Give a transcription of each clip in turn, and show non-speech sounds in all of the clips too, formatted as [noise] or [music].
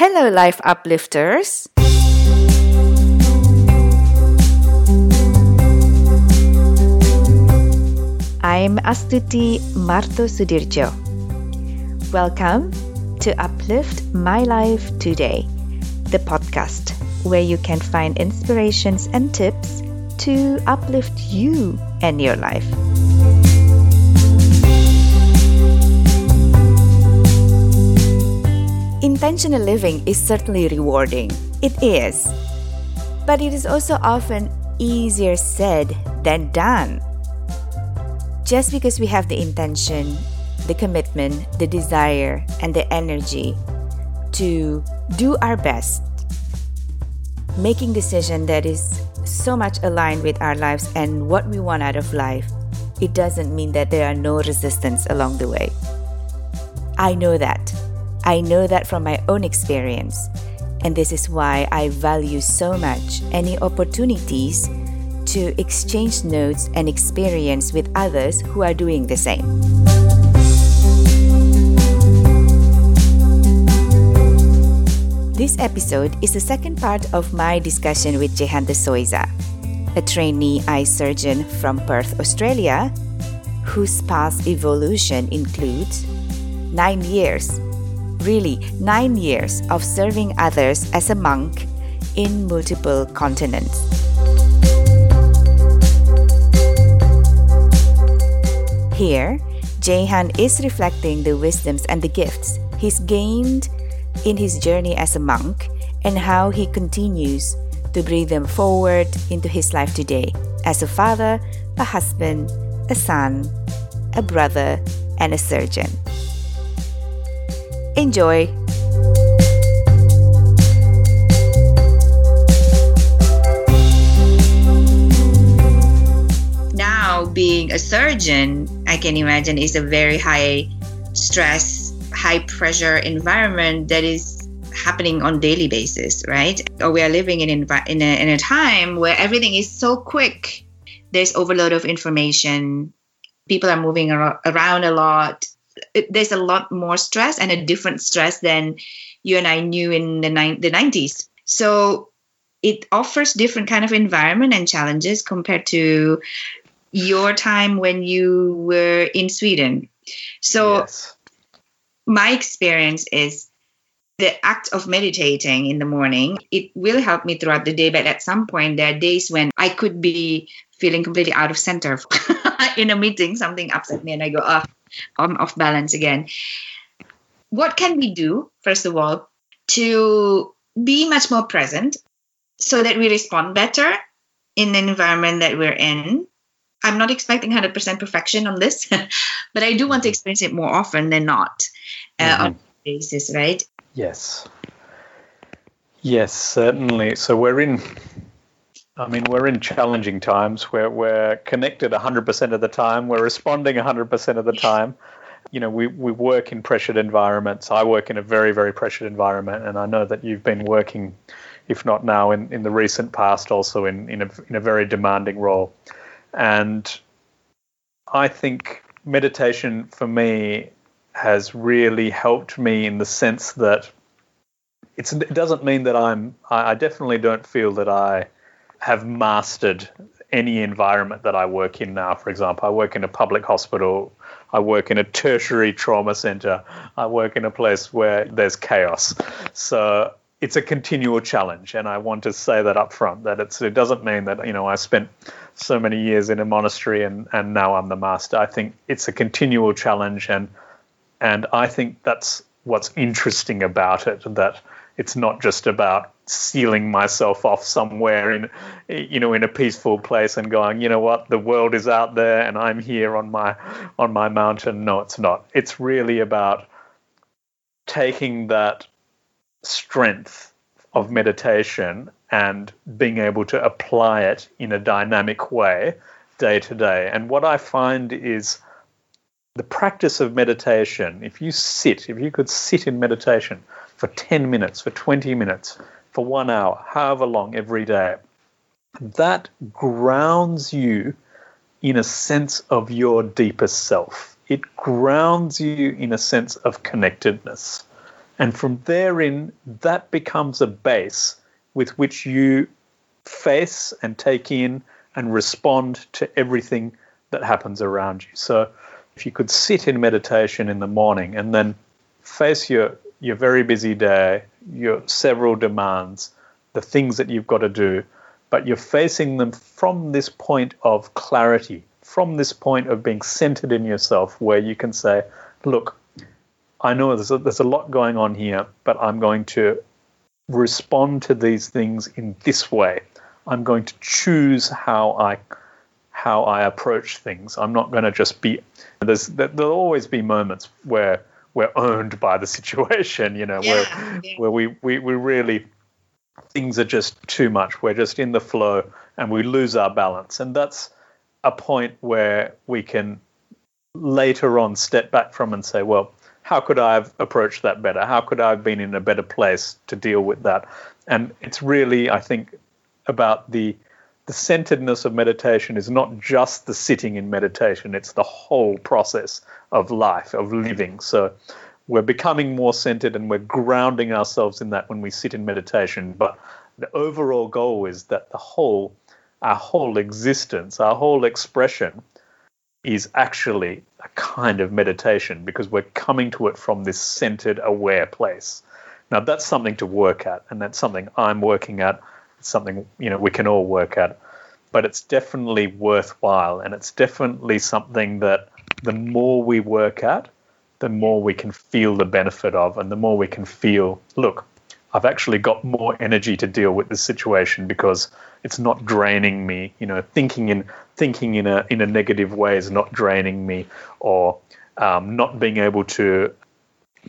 Hello, Life Uplifters. I'm Astuti Marto Sudirjo. Welcome to Uplift My Life Today, the podcast where you can find inspirations and tips to uplift you and your life. Intentional living is certainly rewarding. It is. But it is also often easier said than done. Just because we have the intention, the commitment, the desire, and the energy to do our best, making decision that is so much aligned with our lives and what we want out of life, it doesn't mean that there are no resistance along the way. I know that. I know that from my own experience. And this is why I value so much any opportunities to exchange notes and experience with others who are doing the same. This episode is the second part of my discussion with Jehan de Souza, a trainee eye surgeon from Perth, Australia, whose past evolution includes nine years, really nine years of serving others as a monk in multiple continents. Here, Jehan is reflecting the wisdoms and the gifts he's gained in his journey as a monk and how he continues to bring them forward into his life today as a father, a husband, a son, a brother, and a surgeon. Enjoy! Now, being a surgeon, I can imagine is a very high stress high pressure environment that is happening on daily basis right? Or we are living in, in, a, in a time where everything is so quick. There's overload of information. People are moving ar- around a lot it, there's a lot more stress and a different stress than you and i knew in the, ni- the 90s so it offers different kind of environment and challenges compared to your time when you were in sweden. So yes. my experience is the act of meditating in the morning it will help me throughout the day but at some point there are days when i could be feeling completely out of center [laughs] in a meeting something upset me and i go oh i'm off balance again what can we do first of all to be much more present so that we respond better in the environment that we're in i'm not expecting 100% perfection on this [laughs] but i do want to experience it more often than not uh, mm-hmm. on basis, right? Yes. Yes, certainly. So we're in. I mean, we're in challenging times where we're connected 100% of the time. We're responding 100% of the time. You know, we, we work in pressured environments. I work in a very, very pressured environment, and I know that you've been working, if not now, in, in the recent past, also in, in, a, in a very demanding role. And I think meditation for me has really helped me in the sense that it doesn't mean that I'm, I definitely don't feel that I have mastered any environment that I work in now. For example, I work in a public hospital, I work in a tertiary trauma center, I work in a place where there's chaos. So it's a continual challenge, and I want to say that up front that it doesn't mean that you know I spent so many years in a monastery and and now I'm the master. I think it's a continual challenge, and and I think that's what's interesting about it that it's not just about sealing myself off somewhere in you know in a peaceful place and going you know what? The world is out there and I'm here on my on my mountain. No it's not. It's really about taking that strength of meditation and being able to apply it in a dynamic way day to day. And what I find is the practice of meditation, if you sit, if you could sit in meditation for 10 minutes, for 20 minutes, for one hour, however long every day, that grounds you in a sense of your deepest self. It grounds you in a sense of connectedness. And from therein, that becomes a base with which you face and take in and respond to everything that happens around you. So if you could sit in meditation in the morning and then face your your very busy day, your several demands, the things that you've got to do, but you're facing them from this point of clarity, from this point of being centered in yourself, where you can say, Look, I know there's a, there's a lot going on here, but I'm going to respond to these things in this way. I'm going to choose how I how I approach things. I'm not going to just be there's there'll always be moments where we're owned by the situation, you know, yeah, where yeah. where we, we, we really things are just too much. We're just in the flow and we lose our balance. And that's a point where we can later on step back from and say, well, how could I have approached that better? How could I have been in a better place to deal with that? And it's really, I think, about the the centeredness of meditation is not just the sitting in meditation, it's the whole process of life, of living. So we're becoming more centered and we're grounding ourselves in that when we sit in meditation. But the overall goal is that the whole, our whole existence, our whole expression is actually a kind of meditation because we're coming to it from this centered, aware place. Now, that's something to work at, and that's something I'm working at something you know we can all work at, but it's definitely worthwhile, and it's definitely something that the more we work at, the more we can feel the benefit of, and the more we can feel, look, I've actually got more energy to deal with this situation because it's not draining me. You know, thinking in thinking in a in a negative way is not draining me, or um, not being able to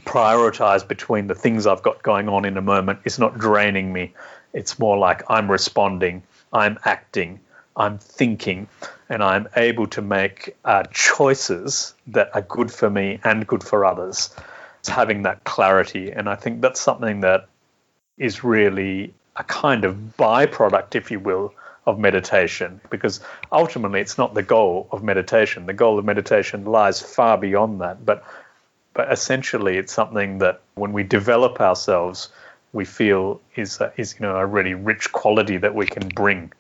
prioritize between the things I've got going on in a moment is not draining me. It's more like I'm responding, I'm acting, I'm thinking, and I'm able to make uh, choices that are good for me and good for others. It's having that clarity. And I think that's something that is really a kind of byproduct, if you will, of meditation because ultimately it's not the goal of meditation the goal of meditation lies far beyond that but but essentially it's something that when we develop ourselves we feel is uh, is you know a really rich quality that we can bring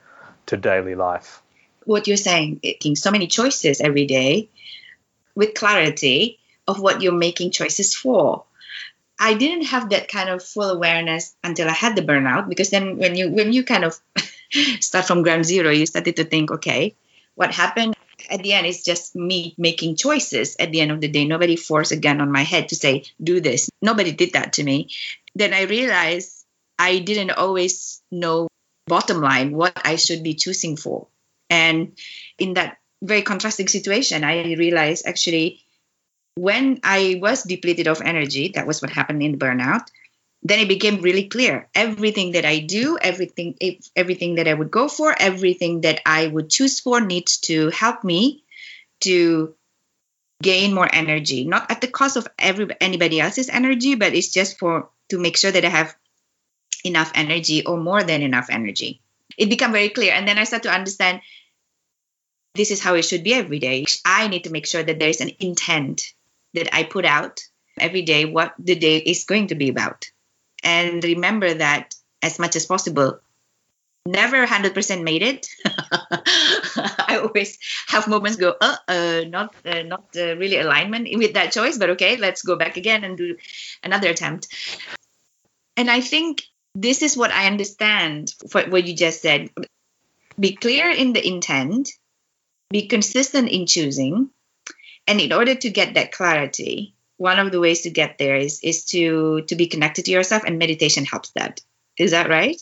to daily life. What you're saying, making so many choices every day with clarity of what you're making choices for. I didn't have that kind of full awareness until I had the burnout because then when you when you kind of [laughs] start from ground zero, you started to think, okay, what happened at the end is just me making choices at the end of the day. Nobody forced a gun on my head to say, do this. Nobody did that to me then I realized I didn't always know bottom line what I should be choosing for. And in that very contrasting situation, I realized actually when I was depleted of energy, that was what happened in the burnout. Then it became really clear. Everything that I do, everything, everything that I would go for, everything that I would choose for needs to help me to gain more energy. Not at the cost of every anybody else's energy, but it's just for to make sure that I have enough energy or more than enough energy. It became very clear. And then I start to understand this is how it should be every day. I need to make sure that there is an intent that I put out every day what the day is going to be about. And remember that as much as possible. Never 100% made it. [laughs] [laughs] I always have moments go, uh, uh not, uh, not uh, really alignment with that choice, but okay, let's go back again and do another attempt. And I think this is what I understand for what you just said. Be clear in the intent, be consistent in choosing. And in order to get that clarity, one of the ways to get there is is to to be connected to yourself and meditation helps that. Is that right?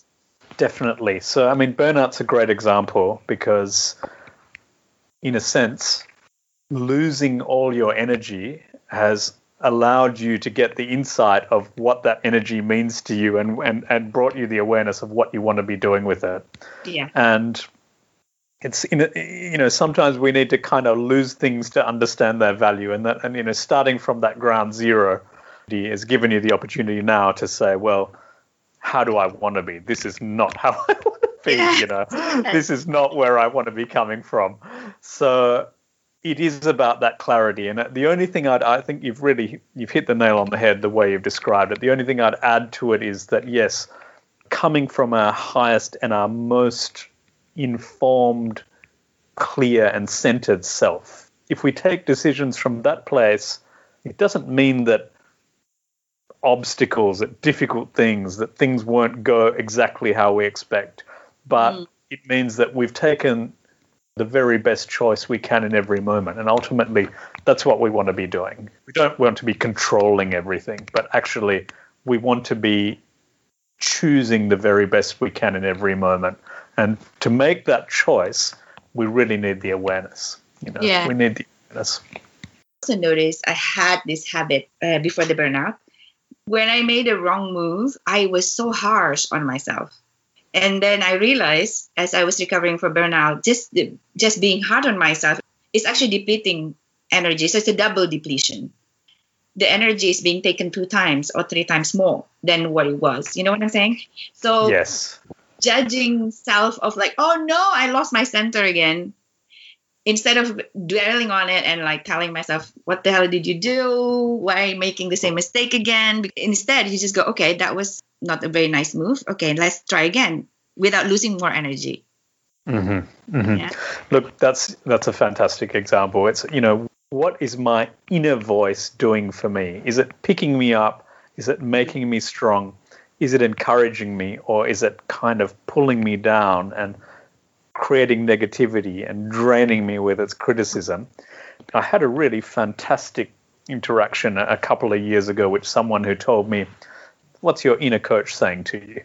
Definitely. So I mean burnout's a great example because in a sense losing all your energy has allowed you to get the insight of what that energy means to you and, and, and brought you the awareness of what you want to be doing with it. Yeah. And it's you know sometimes we need to kind of lose things to understand their value and that and you know starting from that ground zero has given you the opportunity now to say well how do I want to be this is not how [laughs] I want to be yeah. you know this is not where I want to be coming from so it is about that clarity. And uh, the only thing I'd, I think you've really you've hit the nail on the head the way you've described it. The only thing I'd add to it is that yes, coming from our highest and our most informed, clear, and centered self. If we take decisions from that place, it doesn't mean that obstacles, that difficult things, that things won't go exactly how we expect. But mm. it means that we've taken the very best choice we can in every moment. And ultimately, that's what we want to be doing. We don't want to be controlling everything, but actually, we want to be choosing the very best we can in every moment. And to make that choice, we really need the awareness. You know, yeah. we need the awareness. Also noticed I had this habit uh, before the burnout. When I made a wrong move, I was so harsh on myself. And then I realized as I was recovering from burnout, just just being hard on myself is actually depleting energy. So it's a double depletion the energy is being taken two times or three times more than what it was. You know what I'm saying? So yes, judging self of like, oh no, I lost my center again. Instead of dwelling on it and like telling myself, what the hell did you do? Why making the same mistake again? Instead, you just go, okay, that was not a very nice move. Okay, let's try again without losing more energy. Mm-hmm. Mm-hmm. Yeah. Look, that's that's a fantastic example. It's you know what is my inner voice doing for me? Is it picking me up? Is it making me strong? Is it encouraging me? Or is it kind of pulling me down and creating negativity and draining me with its criticism? I had a really fantastic interaction a couple of years ago with someone who told me, What's your inner coach saying to you?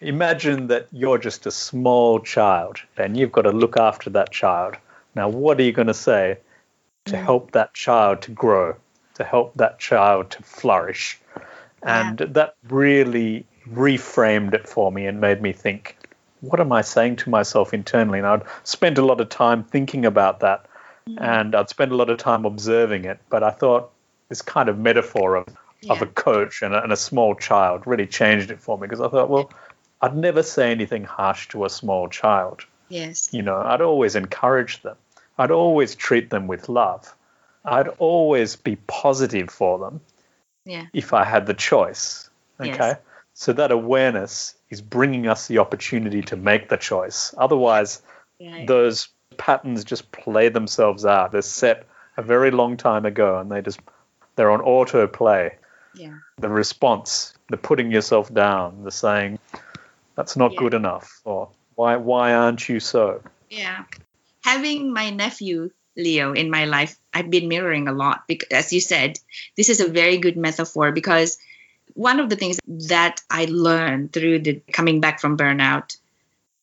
[laughs] Imagine that you're just a small child and you've got to look after that child. Now, what are you going to say? to mm. help that child to grow, to help that child to flourish. And yeah. that really reframed it for me and made me think, what am I saying to myself internally? And I'd spent a lot of time thinking about that mm. and I'd spent a lot of time observing it. But I thought this kind of metaphor of, yeah. of a coach and a, and a small child really changed it for me because I thought, well, I'd never say anything harsh to a small child. Yes. You know, I'd always encourage them. I'd always treat them with love. I'd always be positive for them yeah. if I had the choice. Okay. Yes. So that awareness is bringing us the opportunity to make the choice. Otherwise, yeah. those patterns just play themselves out. They're set a very long time ago and they just they're on autoplay. Yeah. The response, the putting yourself down, the saying, that's not yeah. good enough, or why why aren't you so? Yeah having my nephew Leo in my life, I've been mirroring a lot because, as you said, this is a very good metaphor because one of the things that I learned through the coming back from burnout,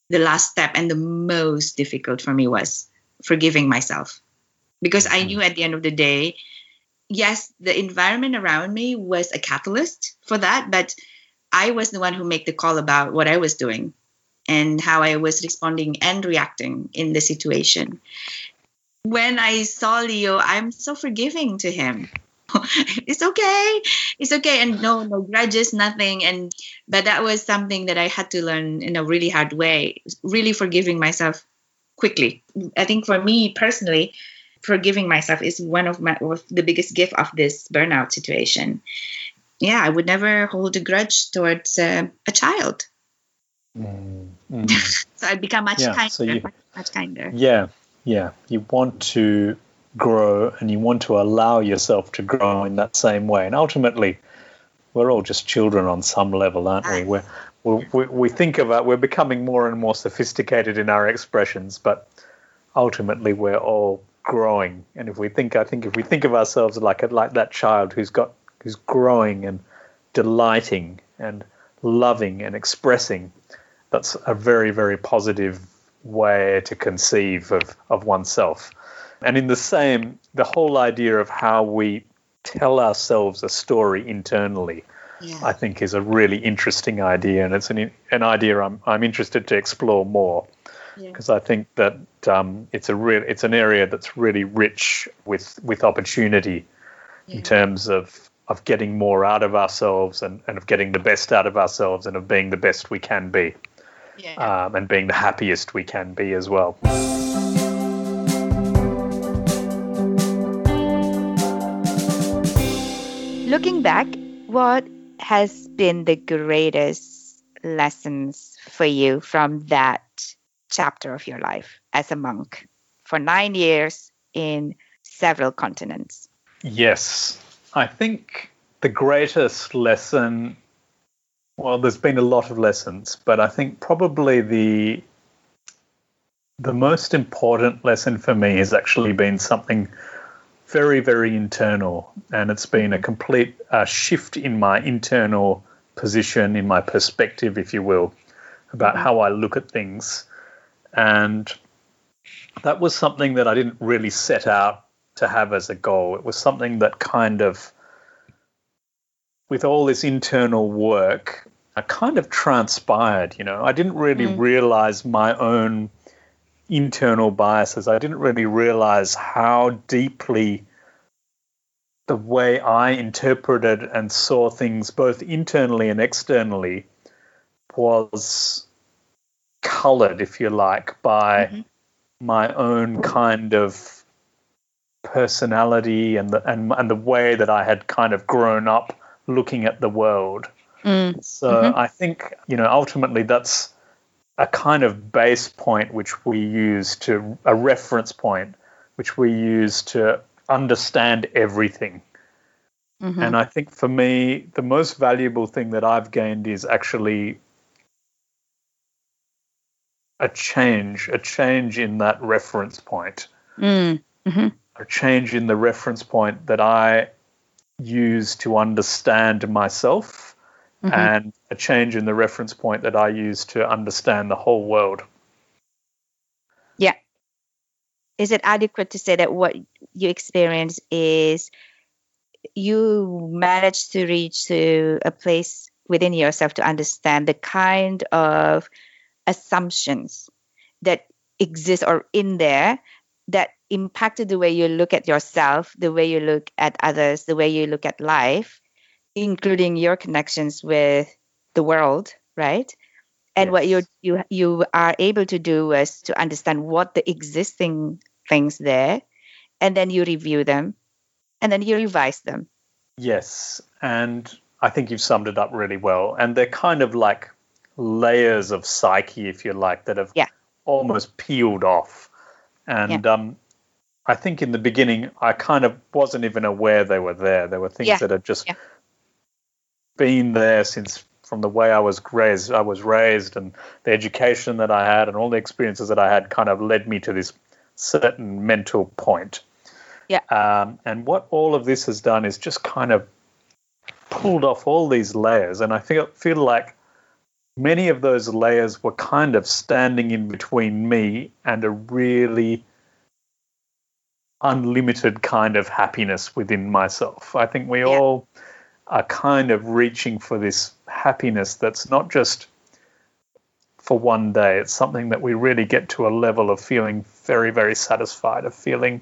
the last step and the most difficult for me was forgiving myself because I mm-hmm. knew at the end of the day, yes, the environment around me was a catalyst for that, but I was the one who made the call about what I was doing and how I was responding and reacting in the situation. When I saw Leo, I'm so forgiving to him. [laughs] it's okay. It's okay. And no, no grudges, nothing. And but that was something that I had to learn in a really hard way, really forgiving myself quickly. I think for me personally, forgiving myself is one of my of the biggest gift of this burnout situation. Yeah, I would never hold a grudge towards uh, a child Mm, mm. [laughs] so I become much yeah, kinder, so you, much, much kinder. Yeah, yeah. You want to grow and you want to allow yourself to grow in that same way. And ultimately, we're all just children on some level, aren't we? We're, we we think about we're becoming more and more sophisticated in our expressions, but ultimately we're all growing. And if we think, I think if we think of ourselves like like that child who's got who's growing and delighting and loving and expressing that's a very, very positive way to conceive of, of oneself. And in the same, the whole idea of how we tell ourselves a story internally, yeah. I think, is a really interesting idea, and it's an an idea I'm I'm interested to explore more because yeah. I think that um, it's a real it's an area that's really rich with with opportunity yeah. in terms of of getting more out of ourselves and, and of getting the best out of ourselves and of being the best we can be yeah. um, and being the happiest we can be as well. Looking back, what has been the greatest lessons for you from that chapter of your life as a monk for nine years in several continents? Yes. I think the greatest lesson, well, there's been a lot of lessons, but I think probably the the most important lesson for me has actually been something very, very internal, and it's been a complete uh, shift in my internal position, in my perspective, if you will, about how I look at things. And that was something that I didn't really set out to have as a goal. It was something that kind of, with all this internal work, I kind of transpired, you know. I didn't really mm. realize my own internal biases. I didn't really realize how deeply the way I interpreted and saw things, both internally and externally, was colored, if you like, by mm-hmm. my own kind of personality and the and, and the way that I had kind of grown up looking at the world. Mm. So mm-hmm. I think you know ultimately that's a kind of base point which we use to a reference point which we use to understand everything. Mm-hmm. And I think for me, the most valuable thing that I've gained is actually a change, a change in that reference point. Mm. Mm-hmm. A change in the reference point that I use to understand myself mm-hmm. and a change in the reference point that I use to understand the whole world. Yeah. Is it adequate to say that what you experience is you manage to reach to a place within yourself to understand the kind of assumptions that exist or in there that impacted the way you look at yourself, the way you look at others, the way you look at life, including your connections with the world, right? And yes. what you you you are able to do is to understand what the existing things there, and then you review them, and then you revise them. Yes, and I think you've summed it up really well. And they're kind of like layers of psyche, if you like, that have yeah. almost peeled off. And yeah. um, I think in the beginning, I kind of wasn't even aware they were there. There were things yeah. that had just been there since from the way I was raised, I was raised, and the education that I had, and all the experiences that I had, kind of led me to this certain mental point. Yeah. Um, and what all of this has done is just kind of pulled off all these layers, and I feel feel like many of those layers were kind of standing in between me and a really unlimited kind of happiness within myself. I think we yeah. all are kind of reaching for this happiness that's not just for one day. It's something that we really get to a level of feeling very, very satisfied, of feeling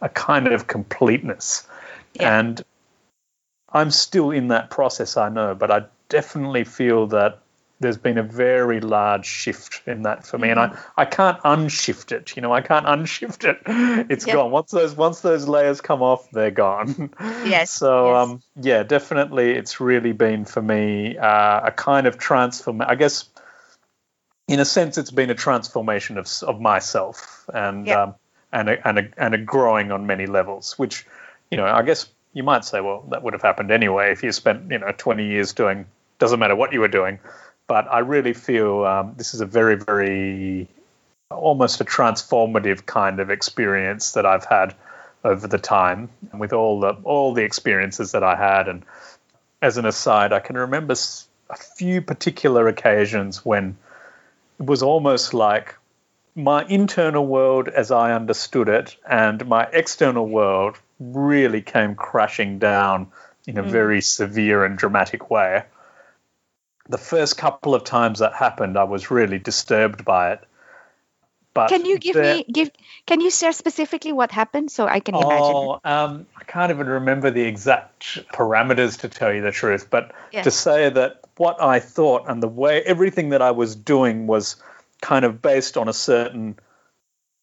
a kind of completeness. Yeah. And I'm still in that process, I know, but I definitely feel that there's been a very large shift in that for me, and I, mm-hmm. I can't unshift it. You know, I can't unshift it. [laughs] It's yep. gone once those once those layers come off, they're gone. Yes. [laughs] so yes. um, yeah, definitely, it's really been for me uh, a kind of transform. I guess, in a sense, it's been a transformation of of myself and yep. um, and a, and a and a growing on many levels. Which, you know, I guess you might say, well, that would have happened anyway if you spent you know 20 years doing. Doesn't matter what you were doing but I really feel um, this is a very, very almost a transformative kind of experience that I've had over the time And with all the all the experiences that I had. And as an aside, I can remember a few particular occasions when it was almost like my internal world as I understood it and my external world really came crashing down in a mm. very severe and dramatic way the first couple of times that happened, I was really disturbed by it. But can you give me give? Can you share specifically what happened so I can oh, imagine? Um, I can't even remember the exact parameters to tell you the truth, but yeah. to say that what I thought and the way everything that I was doing was kind of based on a certain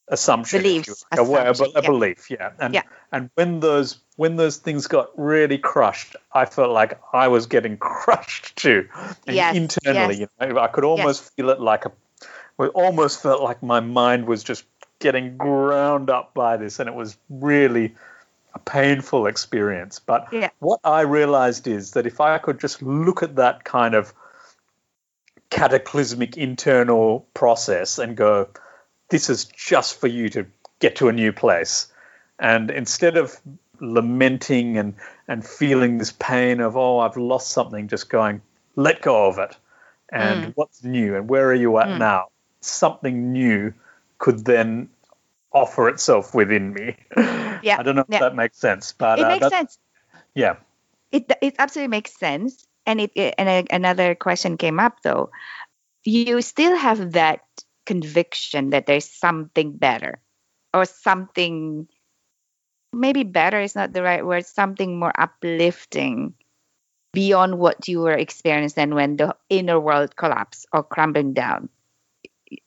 assumption, beliefs, a, a, a yeah. belief, yeah. And Yeah. and when those when those things got really crushed, I felt like I was getting [laughs] crushed too, Yes, internally. yes. You know, I could almost feel it like a, it almost felt like my mind was just getting ground up by this, and it was really a painful experience. But Yeah. what I realized is that if I could just look at that kind of cataclysmic internal process and go, this is just for you to get to a new place. And instead of lamenting and, and feeling this pain of, oh, I've lost something, just going, let go of it. And what's new? And where are you at now? Something new could then offer itself within me. [laughs] Yeah, I don't know if yeah. that makes sense, but it uh, makes sense. Yeah. It it absolutely makes sense. And it, it and a, another question came up though. You still have that conviction that there's something better, or something. Maybe better is not the right word. Something more uplifting beyond what you were experiencing when the inner world collapsed or crumbling down.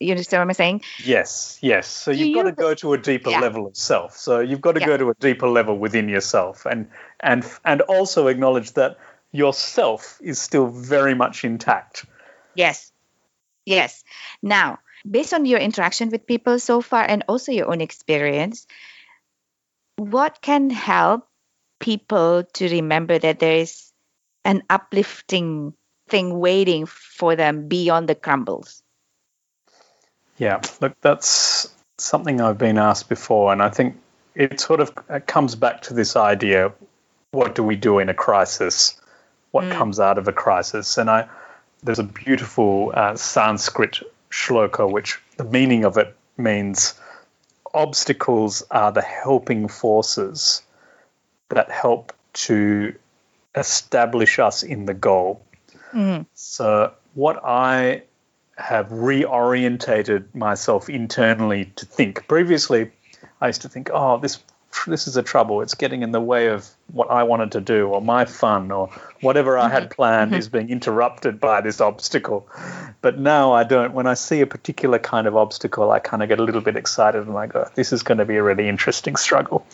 You understand what I'm saying? Yes, yes. So Do you've got to go to a deeper Yeah. level of self. So you've got to Yeah. go to a deeper level within yourself, and and and also acknowledge that yourself is still very much intact. Yes. Yes. Now, based on your interaction with people so far and also your own experience, what can help people to remember that there is an uplifting thing waiting for them beyond the crumbles? Yeah, look, that's something I've been asked before, and I think it sort of it comes back to this idea: what do we do in a crisis? What comes out of a crisis? And I, there's a beautiful uh, Sanskrit shloka, which the meaning of it means obstacles are the helping forces that help to establish us in the goal. Mm-hmm. So, what I have reorientated myself internally to think. Previously, I used to think, "Oh, this this is a trouble. It's getting in the way of what I wanted to do, or my fun, or whatever I had planned is being interrupted by this obstacle." But now I don't. When I see a particular kind of obstacle, I kind of get a little bit excited and I go, "This is going to be a really interesting struggle."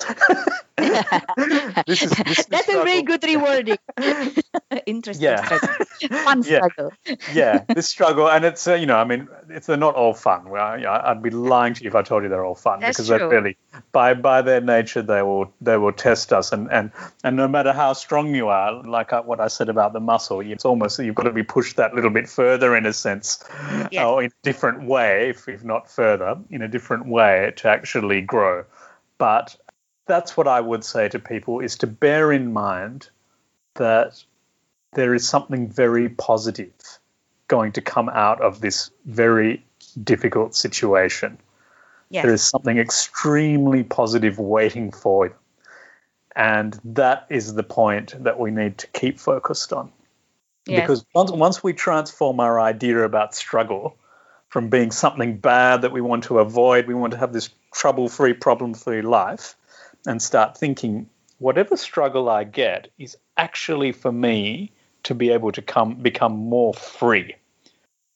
this is this That's a very good rewarding. [laughs] Interesting Yeah. struggle. Fun Yeah. struggle. yeah, [laughs] this struggle, and it's uh, you know, I mean, it's they're not all fun. Well, you know, I'd be lying to you if I told you they're all fun That's because true. they're really by by their nature they will they will test us, and and and no matter how strong you are, like uh, what I said about the muscle, it's almost you've got to be pushed that little bit further in a sense, or in a different way, if, if not further, in a different way to actually grow. But that's what I would say to people is to bear in mind that there is something very positive going to come out of this very difficult situation. Yes. There is something extremely positive waiting for you. And that is the point that we need to keep focused on. Yes. Because once, once we transform our idea about struggle from being something bad that we want to avoid, we want to have this trouble free, problem free life, and start thinking, whatever struggle I get is actually for me to be able to come become more free.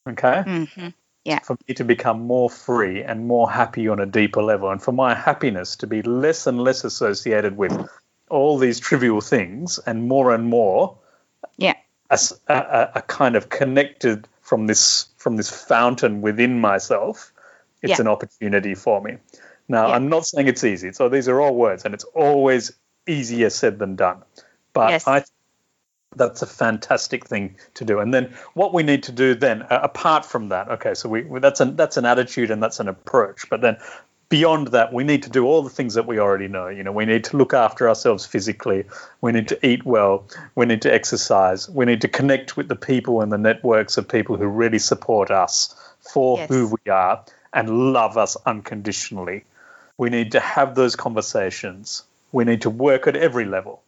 Okay? Mhm. Yeah. For me to become more free and more happy on a deeper level, and for my happiness to be less and less associated with all these trivial things and more and more Yeah. as a, a, a kind of connected from this from this fountain within myself it's Yeah. an opportunity for me now Yeah. i'm not saying it's easy so these are all words and it's always easier said than done but Yes. i that's a fantastic thing to do and then what we need to do then uh, apart from that okay so we that's an that's an attitude and that's an approach but then beyond that we need to do all the things that we already know you know we need to look after ourselves physically we need to eat well we need to exercise we need to connect with the people and the networks of people who really support us for Yes. who we are and love us unconditionally we need to have those conversations we need to work at every level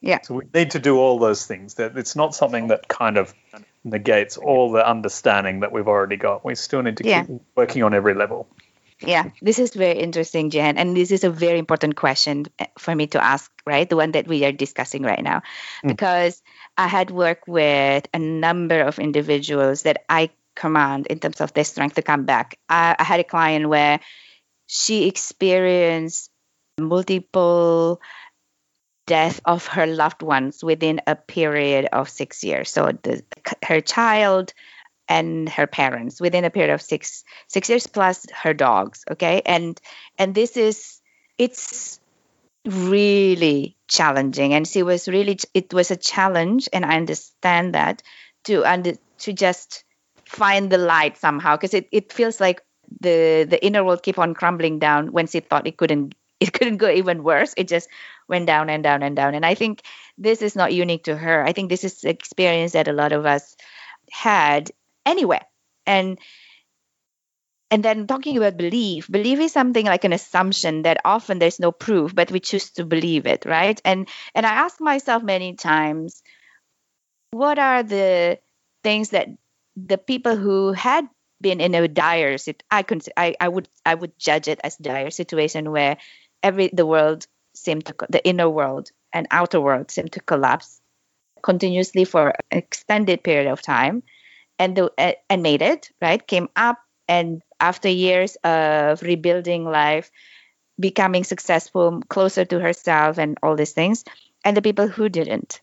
Yeah. so we need to do all those things. That it's not something that kind of negates all the understanding that we've already got. We still need to Yeah. keep working on every level. Yeah, this is very interesting, Jen. And this is a very important question eh, for me to ask, right? The one that we are discussing right now. Because I had worked with a number of individuals that I command in terms of their strength to come back. I, I had a client where she experienced multiple death of her loved ones within a period of six years. So the, her child and her parents within a period of six six years plus her dogs. Okay, and and this is it's really challenging, and she was really it was a challenge, and I understand that to and to just find the light somehow because it, it feels like the the inner world keep on crumbling down when she thought it couldn't [laughs] it couldn't go even worse. It just went down and down and down. And i think this is not unique to her. I think this is experience that a lot of us had anywhere. And and then talking about belief belief is something like an assumption that often there's no proof but we choose to believe it right? And and i ask myself many times what are the things that the people who had been in a dire sit I, could, I, I would I would judge it as dire situation where every the world seemed to the inner world and outer world seemed to collapse continuously for an extended period of time and the, and made it right came up and after years of rebuilding life becoming successful closer to herself and all these things and the people who didn't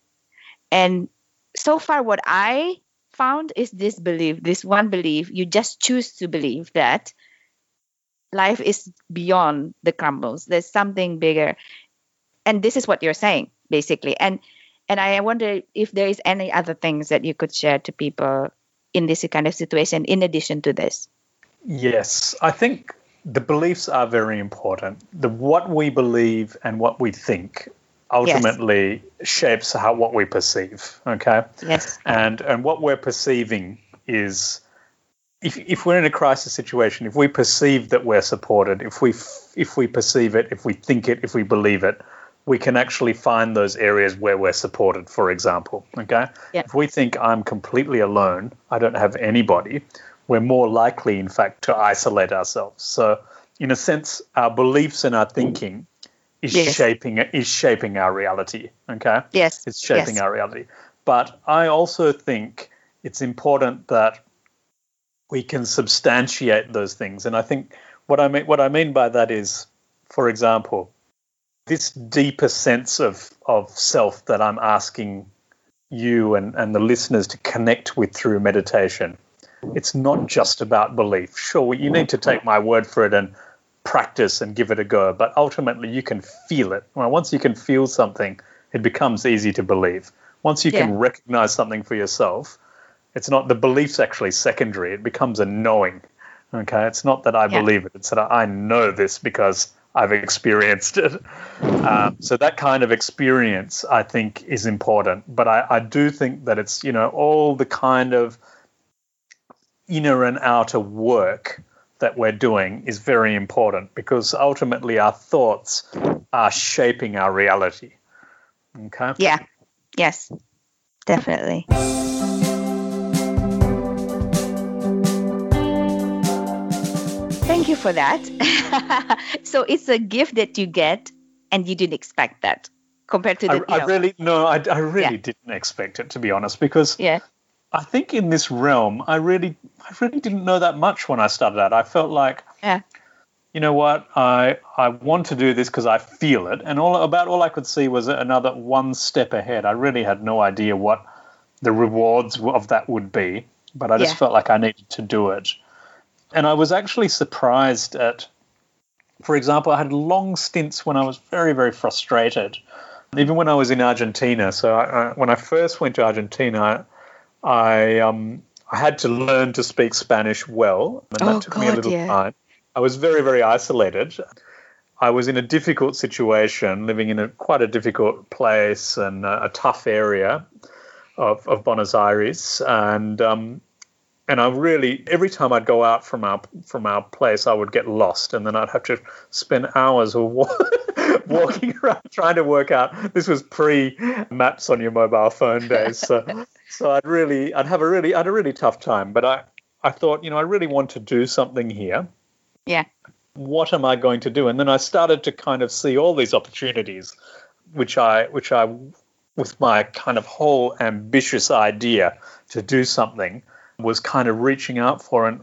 and so far what i found is this belief, this one belief. You just choose to believe that life is beyond the crumbles. There's something bigger. And this is what you're saying, basically. And and I wonder if there is any other things that you could share to people in this kind of situation in addition to this. Yes, I think the beliefs are very important. The what we believe and what we think ultimately yes. shapes how what we perceive. Okay. Yes. And and what we're perceiving is if if we're in a crisis situation, if we perceive that we're supported, if we if we perceive it, if we think it, if we believe it, we can actually find those areas where we're supported. For example, okay. If we think I'm completely alone, I don't have anybody, we're more likely, in fact, to isolate ourselves. So, in a sense, our beliefs and our thinking is yes. shaping is shaping our reality. Okay. Yes. It's shaping yes. our reality. But I also think it's important that we can substantiate those things. And I think what I mean what I mean by that is, for example, this deeper sense of of self that I'm asking you and, and the listeners to connect with through meditation. It's not just about belief. Sure, you need to take my word for it and practice and give it a go. But ultimately, you can feel it. Well, once you can feel something, it becomes easy to believe. Once you yeah. can recognize something for yourself, it's not the belief's actually secondary. It becomes a knowing. Okay, it's not that I yeah. believe it. It's that I know this because I've experienced it. Um, so that kind of experience, I think, is important. But I, I do think that it's you know all the kind of inner and outer work that we're doing is very important because ultimately our thoughts are shaping our reality. Okay? Yeah. Yes. Definitely. Thank you for that. [laughs] so it's a gift that you get and you didn't expect that compared to the I, I really no I, I really yeah. didn't expect it to be honest because yeah I think in this realm, I really, I really didn't know that much when I started out. I felt like, yeah, you know what, I I want to do this because I feel it, and all about all I could see was another one step ahead. I really had no idea what the rewards of that would be, but I just yeah. felt like I needed to do it, and I was actually surprised at. For example, I had long stints when I was very, very frustrated, even when I was in Argentina. So I, I, when I first went to Argentina, I um, I had to learn to speak Spanish well, and that oh, took God, me a little yeah. time. I was very very isolated. I was in a difficult situation, living in a quite a difficult place and a, a tough area of, of Buenos Aires, and um, and I really every time I'd go out from our from our place, I would get lost, and then I'd have to spend hours [laughs] walking [laughs] around trying to work out. This was pre maps on your mobile phone days, so [laughs] so I'd really, I'd have a really, I had a really tough time. But I, I thought, you know, I really want to do something here. Yeah. What am I going to do? And then I started to kind of see all these opportunities, which I, which I, with my kind of whole ambitious idea to do something, was kind of reaching out for. And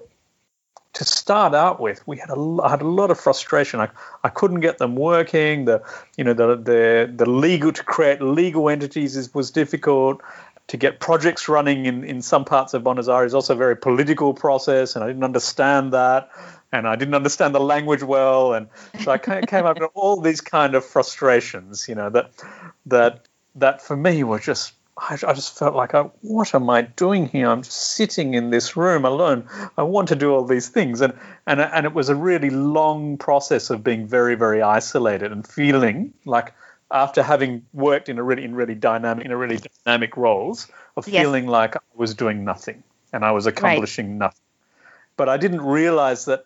to start out with, we had a I had a lot of frustration. I, I couldn't get them working. The you know the the the legal to create legal entities is, was difficult. To get projects running in, in some parts of Buenos Aires is also a very political process, and I didn't understand that, and I didn't understand the language well, and so I [laughs] came up with all these kind of frustrations, you know, that that that for me were just I, I just felt like, I, what am I doing here? I'm just sitting in this room alone. I want to do all these things, and and and it was a really long process of being very very isolated and feeling like after having worked in a really in really dynamic in a really dynamic roles of yes. feeling like I was doing nothing and I was accomplishing right. nothing. But I didn't realize that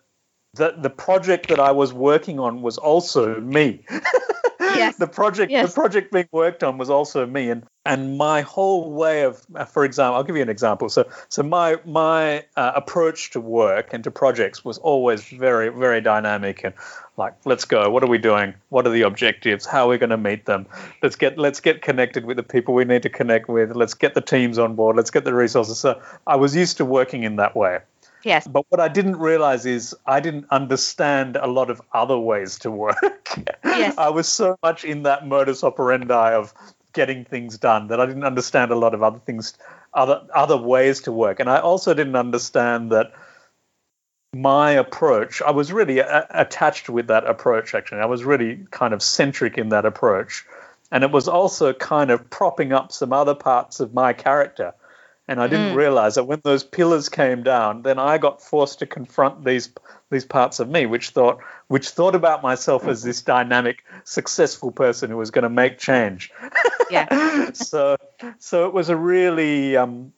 that the project that I was working on was also me. [laughs] yes. the project yes. the project being worked on was also me and and my whole way of for example i'll give you an example. So so my my uh, approach to work and to projects was always very very dynamic and like let's go what are we doing? What are the objectives? How are we going to meet them? Let's get let's get connected with the people we need to connect with. Let's get the teams on board. Let's get the resources. So i was used to working in that way Yes. But what I didn't realize is I didn't understand a lot of other ways to work. [laughs] Yes. I was so much in that modus operandi of getting things done that I didn't understand a lot of other things, other other ways to work, and I also didn't understand that my approach. I was really a- attached with that approach. Actually, I was really kind of centric in that approach, and it was also kind of propping up some other parts of my character and I didn't mm. realize that when those pillars came down, then I got forced to confront these these parts of me, which thought which thought about myself as this dynamic, successful person who was going to make change. Yeah. [laughs] so so it was a really um,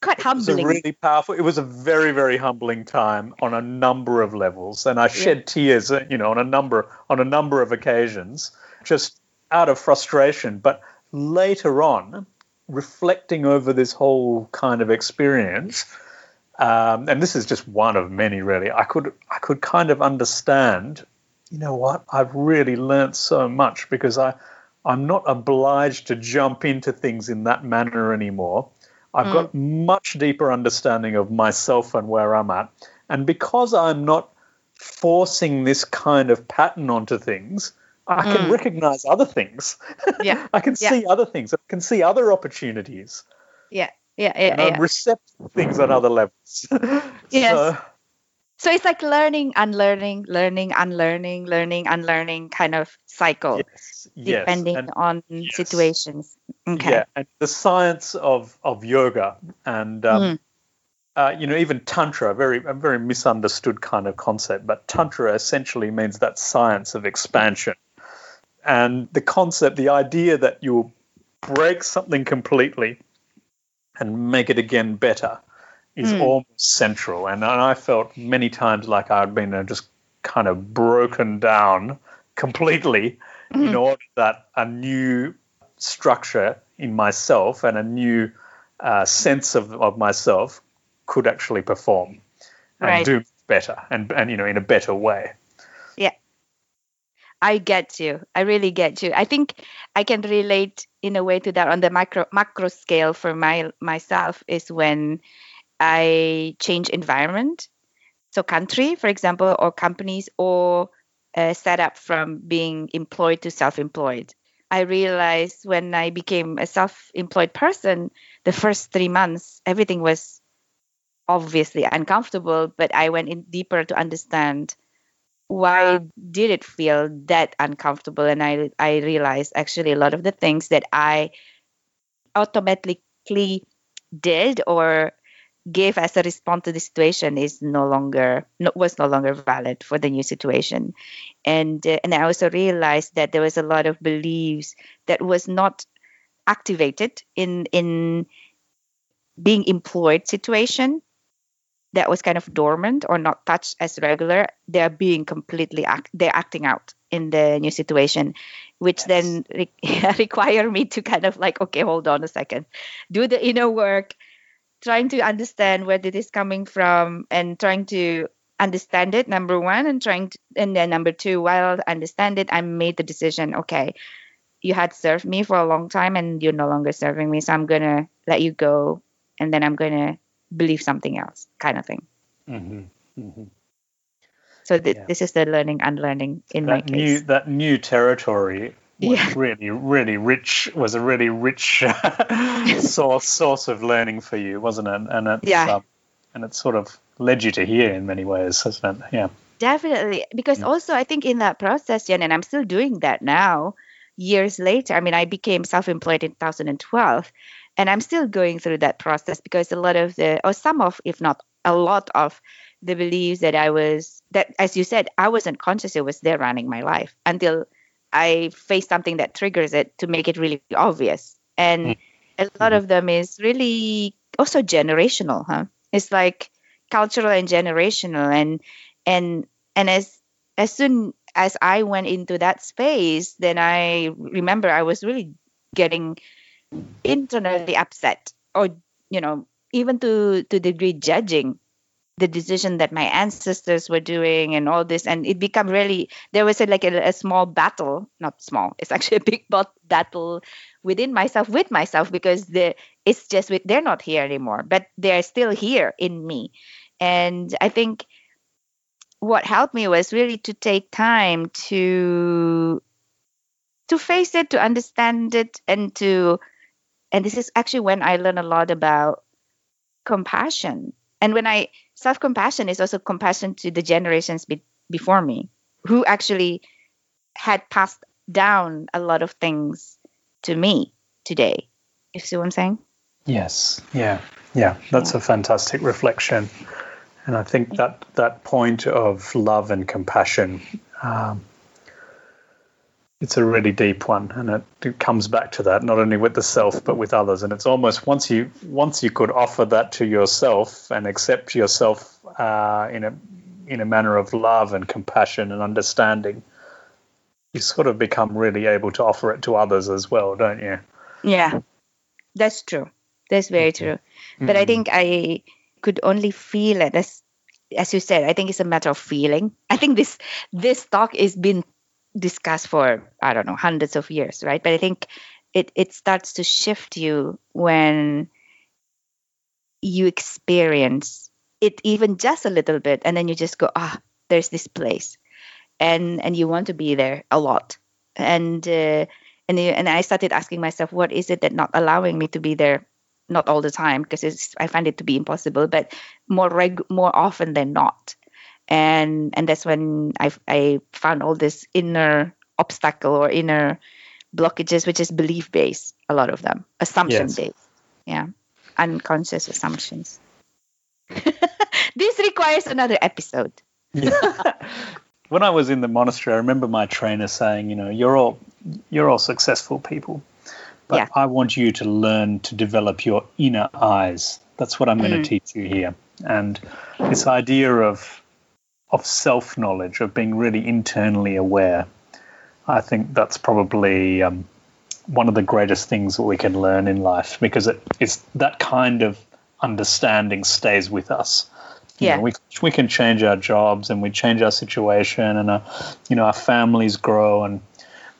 quite humbling. It was a really powerful. It was a very very humbling time on a number of levels, and I shed yeah. tears, uh, you know, on a number on a number of occasions, just out of frustration. But later on reflecting over this whole kind of experience, um, and this is just one of many, really. I could I could kind of understand. You know what? I've really learnt so much because I I'm not obliged to jump into things in that manner anymore. I've mm. got much deeper understanding of myself and where I'm at, and because I'm not forcing this kind of pattern onto things, I can mm. recognize other things. [laughs] Yeah. I can yeah. see other things. I can see other opportunities. Yeah. Yeah. Yeah. And I'm receptive things on other levels. [laughs] yes. So, so it's like learning, and learning, learning, and learning, learning, and learning kind of cycle, yes, depending yes. on yes. situations. Okay. Yeah, and the science of of yoga and um, mm uh, you know, even tantra, a very a very misunderstood kind of concept, but tantra essentially means that science of expansion, and the concept, the idea that you will break something completely and make it again better, is mm. almost central. And, and I felt many times like I'd been uh, just kind of broken down completely mm. in order that a new structure in myself and a new uh, sense of, of myself could actually perform and right. do better and and you know in a better way. I get you. I really get you. I think I can relate in a way to that on the micro macro scale for my myself is when I change environment. So country, for example, or companies or uh, set up from being employed to self-employed. I realized when I became a self-employed person, the first three months, everything was obviously uncomfortable, but I went in deeper to understand why did it feel that uncomfortable? And I I realized actually a lot of the things that I automatically did or gave as a response to the situation is no longer no, was no longer valid for the new situation. And uh, and I also realized that there was a lot of beliefs that was not activated in in being employed situation that was kind of dormant or not touched as regular, they're being completely act, they're acting out in the new situation, which yes. then re- [laughs] require me to kind of like, okay, hold on a second, do the inner work, trying to understand where this is coming from, and trying to understand it. Number one, and trying to, and then number two, while I understand it, I made the decision, okay. You had served me for a long time and you're no longer serving me. So I'm to let you go and then I'm to believe something else kind of thing mm-hmm. Mm-hmm. So th- yeah. this is the learning, and unlearning in that my case. New, that new territory was yeah. [laughs] really, really rich. Was a really rich [laughs] source source of learning for you, wasn't it? And it's, yeah, um, and it sort of led you to here in many ways, hasn't it? Yeah, definitely. Because yeah. also, I think in that process, Jen, and I'm still doing that now. Years later, I mean, I became self-employed in 2012, and I'm still going through that process because a lot of the, or some of, if not a lot of the beliefs that I was that as you said, I wasn't conscious it was there running my life until I face something that triggers it to make it really obvious. And mm. a lot of them is really also generational, huh? It's like cultural and generational and and and as as soon as I went into that space, then I remember I was really getting internally upset or you know even to to degree judging the decision that my ancestors were doing and all this and it became really there was a, like a, a, small battle not small it's actually a big [laughs] battle within myself with myself because the it's just with they're not here anymore but they're still here in me. And i think what helped me was really to take time to to face it to understand it and to and this is actually when i learned a lot about compassion and when I self compassion is also compassion to the generations be, before me who actually had passed down a lot of things to me today. You see what I'm saying? Yes. Yeah. Yeah. That's yeah. a fantastic reflection. And I think that that point of love and compassion um, it's a really deep one, and it, it, comes back to that not only with the self but with others. And it's almost once you once you could offer that to yourself and accept yourself uh, in a in a manner of love and compassion and understanding, you sort of become really able to offer it to others as well, don't you? Yeah, that's true. That's very mm-hmm. true. Mm-hmm. But I think I could only feel it as as you said. I think it's a matter of feeling. I think this this talk is been discussed for I don't know hundreds of years, right? But I think it it starts to shift you when you experience it even just a little bit, and then you just go, ah, there's this place, and and you want to be there a lot, and uh, and and I started asking myself, what is it that not allowing me to be there? Not all the time because I find it to be impossible, but more reg- more often than not and and that's when I I found all this inner obstacle or inner blockages, which is belief based. A lot of them assumption yes. based, yeah, unconscious assumptions. [laughs] this requires another episode. [laughs] when I was in the monastery, I remember my trainer saying, you know, you're all you're all successful people, but yeah. I want you to learn to develop your inner eyes. That's what I'm mm. going to teach you here. And this idea of of self knowledge, of being really internally aware. I think that's probably um, one of the greatest things that we can learn in life because it, it's that kind of understanding stays with us. You yeah, know, we we can change our jobs and we change our situation and our, you know our families grow and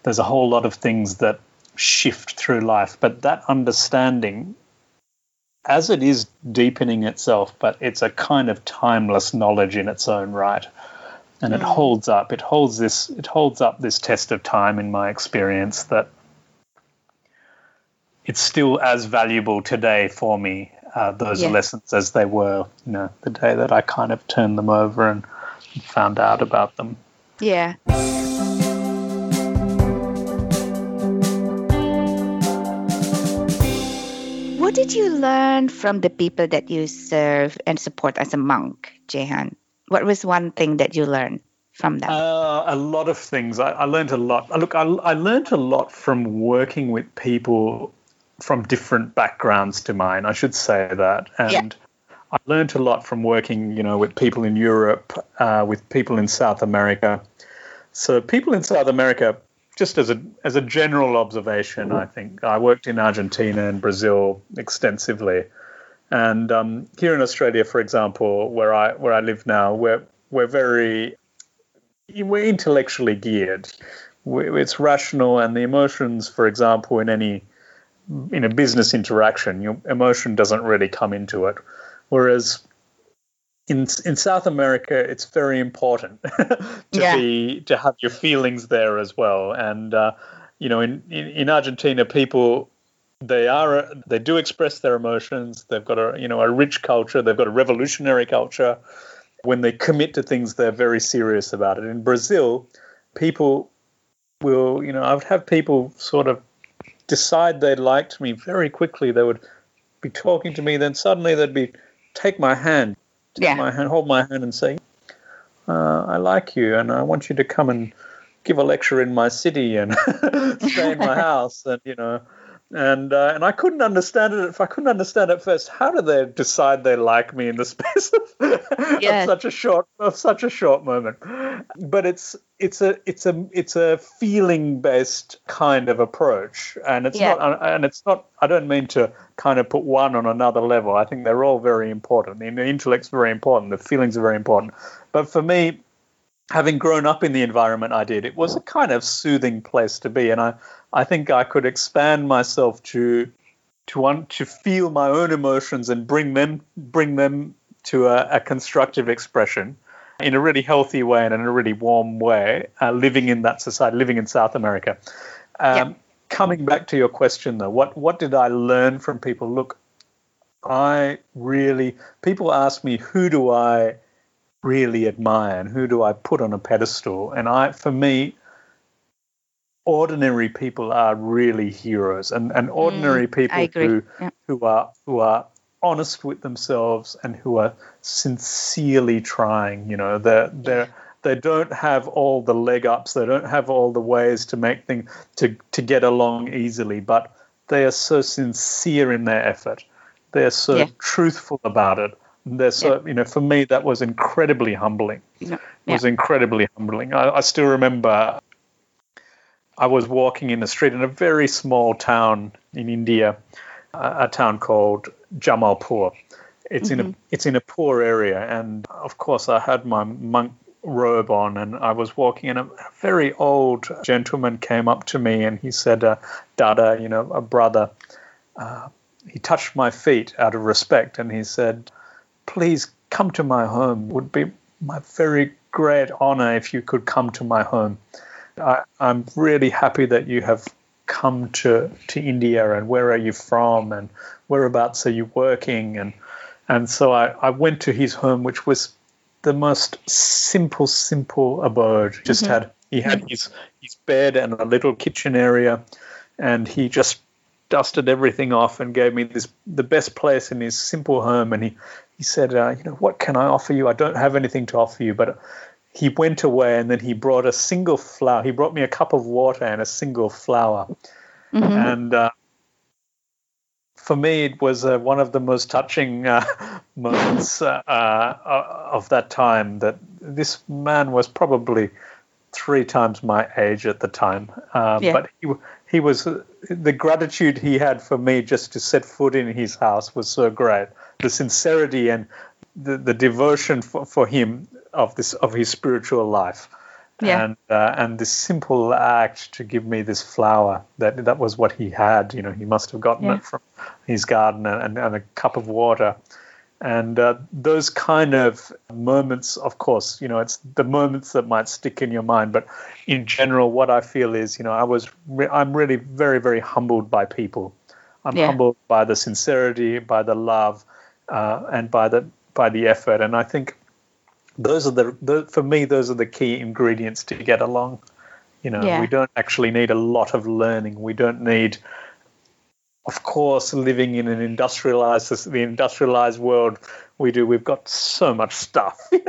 there's a whole lot of things that shift through life. But that understanding as it is deepening itself, but it's a kind of timeless knowledge in its own right. And mm. it holds up. It holds this. It holds up this test of time, in my experience, that it's still as valuable today for me. Uh, those yeah. lessons as they were, you know, the day that I kind of turned them over and found out about them. Yeah. What did you learn from the people that you serve and support as a monk, Jehan? What was one thing that you learned from them? Uh, a lot of things. I, I learned a lot. Look, I, I learned a lot from working with people from different backgrounds to mine. I should say that. And yeah. I learned a lot from working, you know, with people in Europe, uh, with people in South America. So people in South America just as a as a general observation, I think I worked in Argentina and Brazil extensively, and um, here in Australia, for example, where I where I live now, we're we're very we're intellectually geared. It's rational, and the emotions, for example, in any in a business interaction, your emotion doesn't really come into it. Whereas in in South America, it's very important [laughs] to yeah. be to have your feelings there as well. And uh, you know, in, in, in Argentina, people they are they do express their emotions. They've got a you know a rich culture. They've got a revolutionary culture. When they commit to things, they're very serious about it. In Brazil, people will you know I would have people sort of decide they liked me very quickly. They would be talking to me, then suddenly they'd be take my hand, yeah. my hand, hold my hand, and say, uh, "I like you, and I want you to come and give a lecture in my city and [laughs] stay in my [laughs] house." And you know, and uh, and I couldn't understand it. If I couldn't understand it first, how do they decide they like me in the [laughs] space of, yeah. of such a short of such a short moment? But it's it's a it's a it's a feeling based kind of approach, and it's yeah. not and it's not. I don't mean to kind of put one on another level. I think they're all very important. The intellect's very important. The feelings are very important. But for me, having grown up in the environment I did, it was a kind of soothing place to be, and I I think I could expand myself to to want to feel my own emotions and bring them bring them to a, a constructive expression in a really healthy way and in a really warm way, uh, living in that society, living in South America. Um, Coming back to your question, though, what what did I learn from people? Look, I really people ask me who do I really admire and who do I put on a pedestal, and I for me ordinary people are really heroes. And, and ordinary mm, people who yeah. who are who are honest with themselves and who are sincerely trying you know. They're they're they don't have all the leg ups. They don't have all the ways to make things to to get along easily but they are so sincere in their effort. They're so yeah. truthful about it so yeah. you know for me that was incredibly humbling yeah. it was incredibly humbling I, I still remember I was walking in the street in a very small town in India, a, a town called Jamalpur. It's mm-hmm. in a mm-hmm. it's in a poor area, and of course I had my monk robe on, and I was walking, and a very old gentleman came up to me, and he said, uh, "Dada, you know, a brother." Uh, he touched my feet out of respect, and he said, "Please come to my home. It would be my very great honor if you could come to my home." I, am really happy that you have come to, to India and where are you from and whereabouts are you working and and so I, I went to his home which was the most simple simple abode just mm-hmm. had he had his his bed and a little kitchen area and he just dusted everything off and gave me this the best place in his simple home and he he said uh, you know what can I offer you I don't have anything to offer you but he went away and then he brought a single flower. He brought me a cup of water and a single flower. Mm-hmm. And uh, for me, it was uh, one of the most touching uh, [laughs] moments uh, uh, of that time. That this man was probably three times my age at the time, uh, yeah. but he he was the gratitude he had for me just to set foot in his house was so great. The sincerity and the, the devotion for, for him of this of his spiritual life. Yeah. And uh, and this simple act to give me this flower that that was what he had. You know, he must have gotten yeah. it from his garden and, and a cup of water. And uh, those kind of moments, of course, you know, it's the moments that might stick in your mind. But in general, what I feel is, you know, I was re- I'm really very very humbled by people. I'm yeah. humbled by the sincerity, by the love, uh, and by the by the effort. And I think those are the, the, for me those are the key ingredients to get along you know yeah. we don't actually need a lot of learning we don't need of course living in an industrialized the industrialized world we do we've got so much stuff [laughs] we've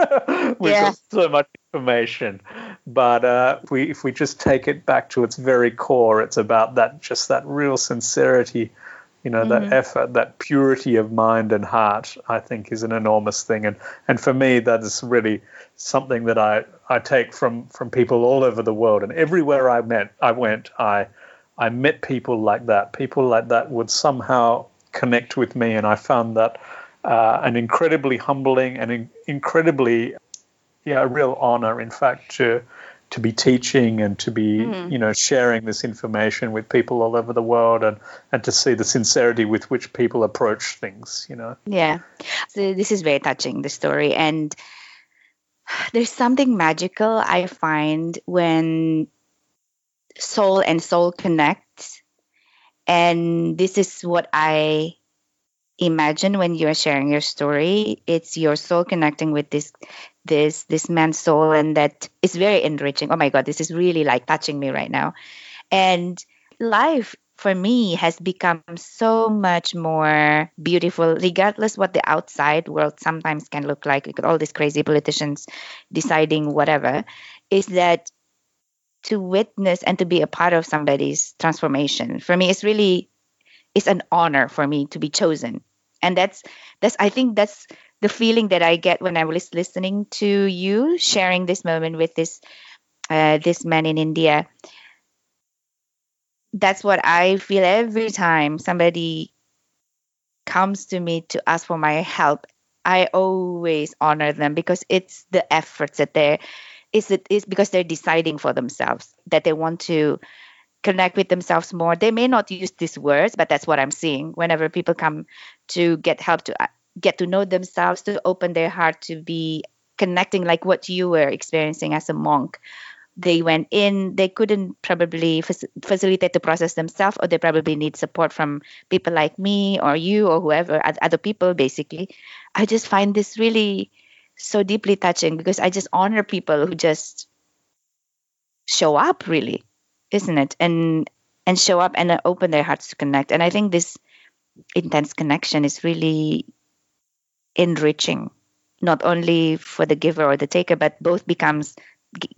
yeah. got so much information but uh, we, if we just take it back to its very core it's about that just that real sincerity you know, mm-hmm. that effort, that purity of mind and heart, I think is an enormous thing. And and for me, that is really something that I, I take from from people all over the world. And everywhere I met, I went, I I met people like that. People like that would somehow connect with me, and I found that uh, an incredibly humbling and in, incredibly, yeah, a real honor, in fact, to to be teaching and to be mm. you know sharing this information with people all over the world and and to see the sincerity with which people approach things you know yeah so this is very touching the story and [sighs] there's something magical i find when soul and soul connect. And this is what i imagine when you're sharing your story. It's your soul connecting with this this this man's soul and that is very enriching. Oh my god this is really like touching me right now. And life for me has become so much more beautiful regardless what the outside world sometimes can look like with all these crazy politicians deciding whatever is that to witness and to be a part of somebody's transformation for me it's really it's an honor for me to be chosen and that's that's i think that's the feeling that I get when I was listening to you sharing this moment with this uh, this man in India. That's what I feel every time somebody comes to me to ask for my help. I always honor them because it's the efforts that they're is it is because they're deciding for themselves that they want to connect with themselves more. They may not use these words, but that's what I'm seeing whenever people come to get help to uh, get to know themselves, to open their heart to be connecting like what you were experiencing as a monk. They went in, they couldn't probably facilitate the process themselves, or they probably need support from people like me or you or whoever, other people, basically. I just find this really so deeply touching because I just honor people who just show up, really, isn't it? And and show up and open their hearts to connect. And I think this intense connection is really enriching not only for the giver or the taker but both becomes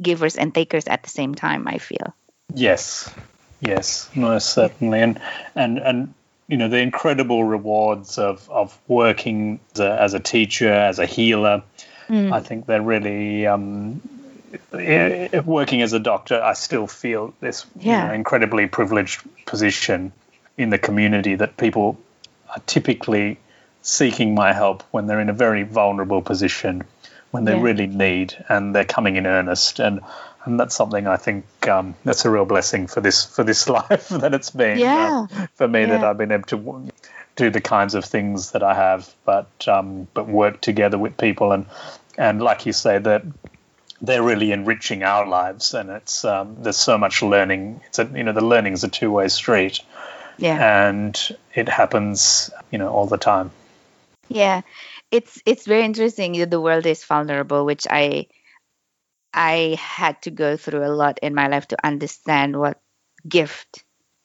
givers and takers at the same time i feel yes yes most certainly and and and you know the incredible rewards of of working as a, as a teacher as a healer mm. i think they're really um, working as a doctor i still feel this yeah. you know, incredibly privileged position in the community that people are typically seeking my help when they're in a very vulnerable position, when they yeah. really need, and they're coming in earnest. And and that's something I think um, that's a real blessing for this for this [laughs] life that it's been yeah. uh, for me yeah. that I've been able to do the kinds of things that I have, but um, but work together with people and and like you say that they're really enriching our lives and it's um, there's so much learning. It's a you know the learning is a two way street. Yeah. And it happens, you know, all the time. Yeah, it's it's very interesting. The world is vulnerable, which I I had to go through a lot in my life to understand what gift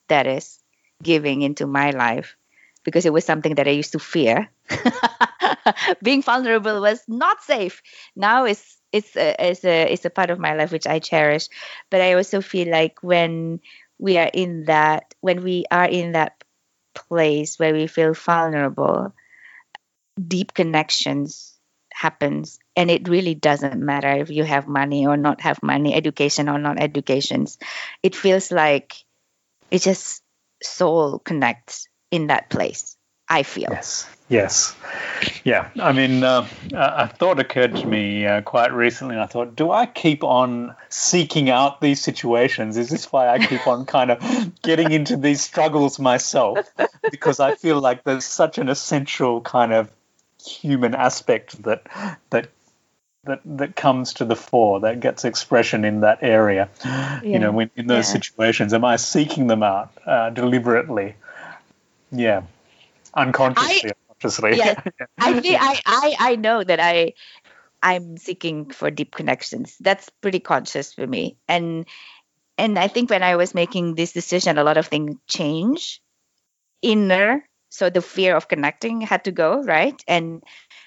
that is giving into my life because it was something that I used to fear. [laughs] Being vulnerable was not safe. Now it's it's a, it's a it's a part of my life which I cherish, but I also feel like when we are in that when we are in that place where we feel vulnerable deep connections happens and it really doesn't matter if you have money or not have money education or not educations. It feels like it just soul connects in that place i feel. Yes. Yes. Yeah. I mean uh, a thought occurred to me uh, quite recently. And i thought do i keep on seeking out these situations? Is this why i keep on kind of getting into these struggles myself? Because i feel like there's such an essential kind of human aspect that that that that comes to the fore that gets expression in that area yeah. you know when, in those yeah. situations. Am i seeking them out uh, deliberately? Yeah. Unconsciously I, unconsciously. Yeah. [laughs] I, think, I i i know that i i'm seeking for deep connections. That's pretty conscious for me. And and i think when i was making this decision a lot of things change. Inner so the fear of connecting had to go right? And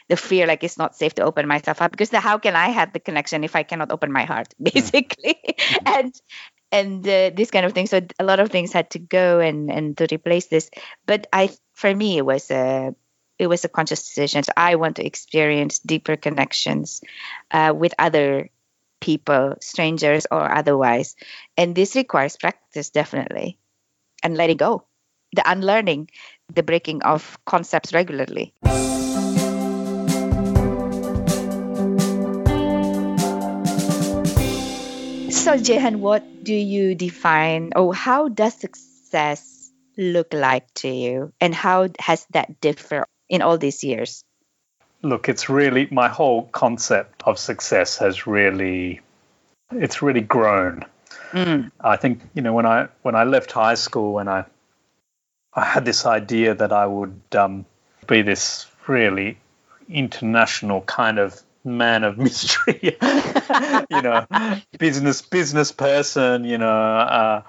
the fear like it's not safe to open myself up because the, how can i have the connection if i cannot open my heart [laughs] basically? Mm-hmm. and and uh, this kind of thing. So a lot of things had to go and and to replace this. But i for me it was a it was a conscious decision. So i want to experience deeper connections uh, with other people strangers or otherwise. And this requires practice definitely and letting go. The unlearning the breaking of concepts regularly. So Now, Jehan, what do you define, or how does success look like to you, and how has that differed in all these years? Look, it's really my whole concept of success has really, it's really grown. Mm. I think you know when I when I left high school, when I I had this idea that I would um, be this really international kind of man of [laughs] mystery, you know, business business person, you know, uh,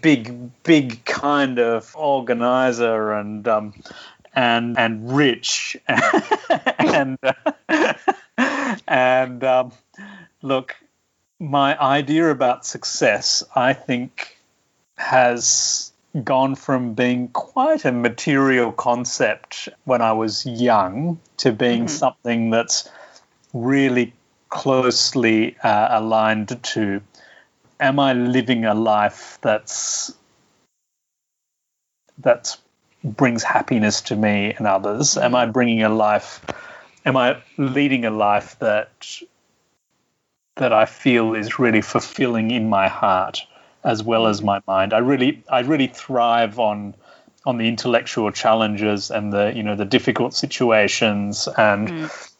big big kind of organizer and um, and and rich [laughs] and uh, and um, look, my idea about success, I think, has gone from being quite a material concept when I was young to being mm-hmm. something that's really closely uh, aligned to am I living a life that's that brings happiness to me and others? Am I bringing a life? Am I leading a life that that I feel is really fulfilling in my heart? As well as my mind. I really I really thrive on on the intellectual challenges and the you know the difficult situations and mm.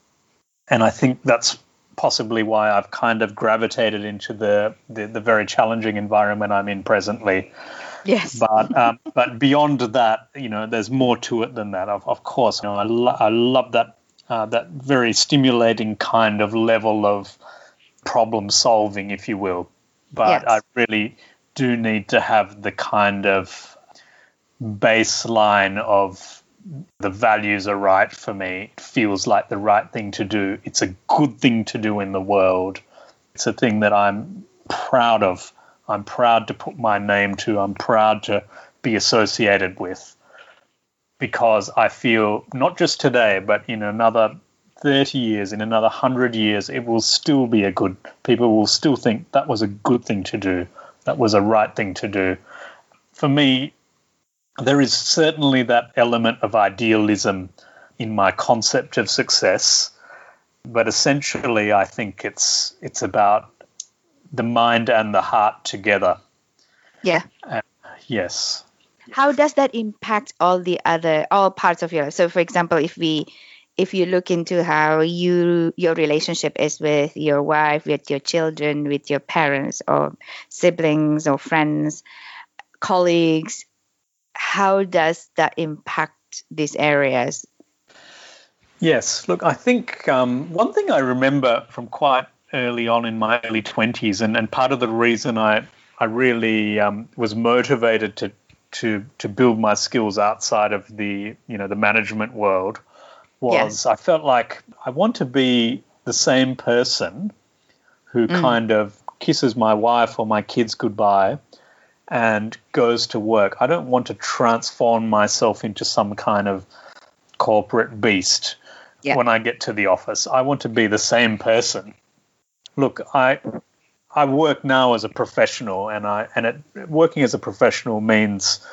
and I think that's possibly why I've kind of gravitated into the, the, the very challenging environment I'm in presently. Yes. But [laughs] um, but beyond that, you know, there's more to it than that. Of, of course, you know, I, lo- I love that uh, that very stimulating kind of level of problem solving, if you will. But yes. I really do need to have the kind of baseline of the values are right for me. It feels like the right thing to do. It's a good thing to do in the world. It's a thing that I'm proud of. I'm proud to put my name to. I'm proud to be associated with because I feel not just today, but in another 30 years, in another 100 years, it will still be a good, people will still think that was a good thing to do that was a right thing to do. For me, there is certainly that element of idealism in my concept of success, but essentially, I think it's it's about the mind and the heart together. Yeah. Uh, yes. How does that impact all the other all parts of your life? So, for example, if we if you look into how you your relationship is with your wife with your children with your parents or siblings or friends colleagues how does that impact these areas? Yes. Look i think um, one thing i remember from quite early on in my early 20s and, and part of the reason i i really um, was motivated to to to build my skills outside of the you know the management world was yes. I felt like I want to be the same person who mm. kind of kisses my wife or my kids goodbye and goes to work. I don't want to transform myself into some kind of corporate beast yeah. when I get to the office. I want to be the same person. Look, I I work now as a professional and I and it, working as a professional means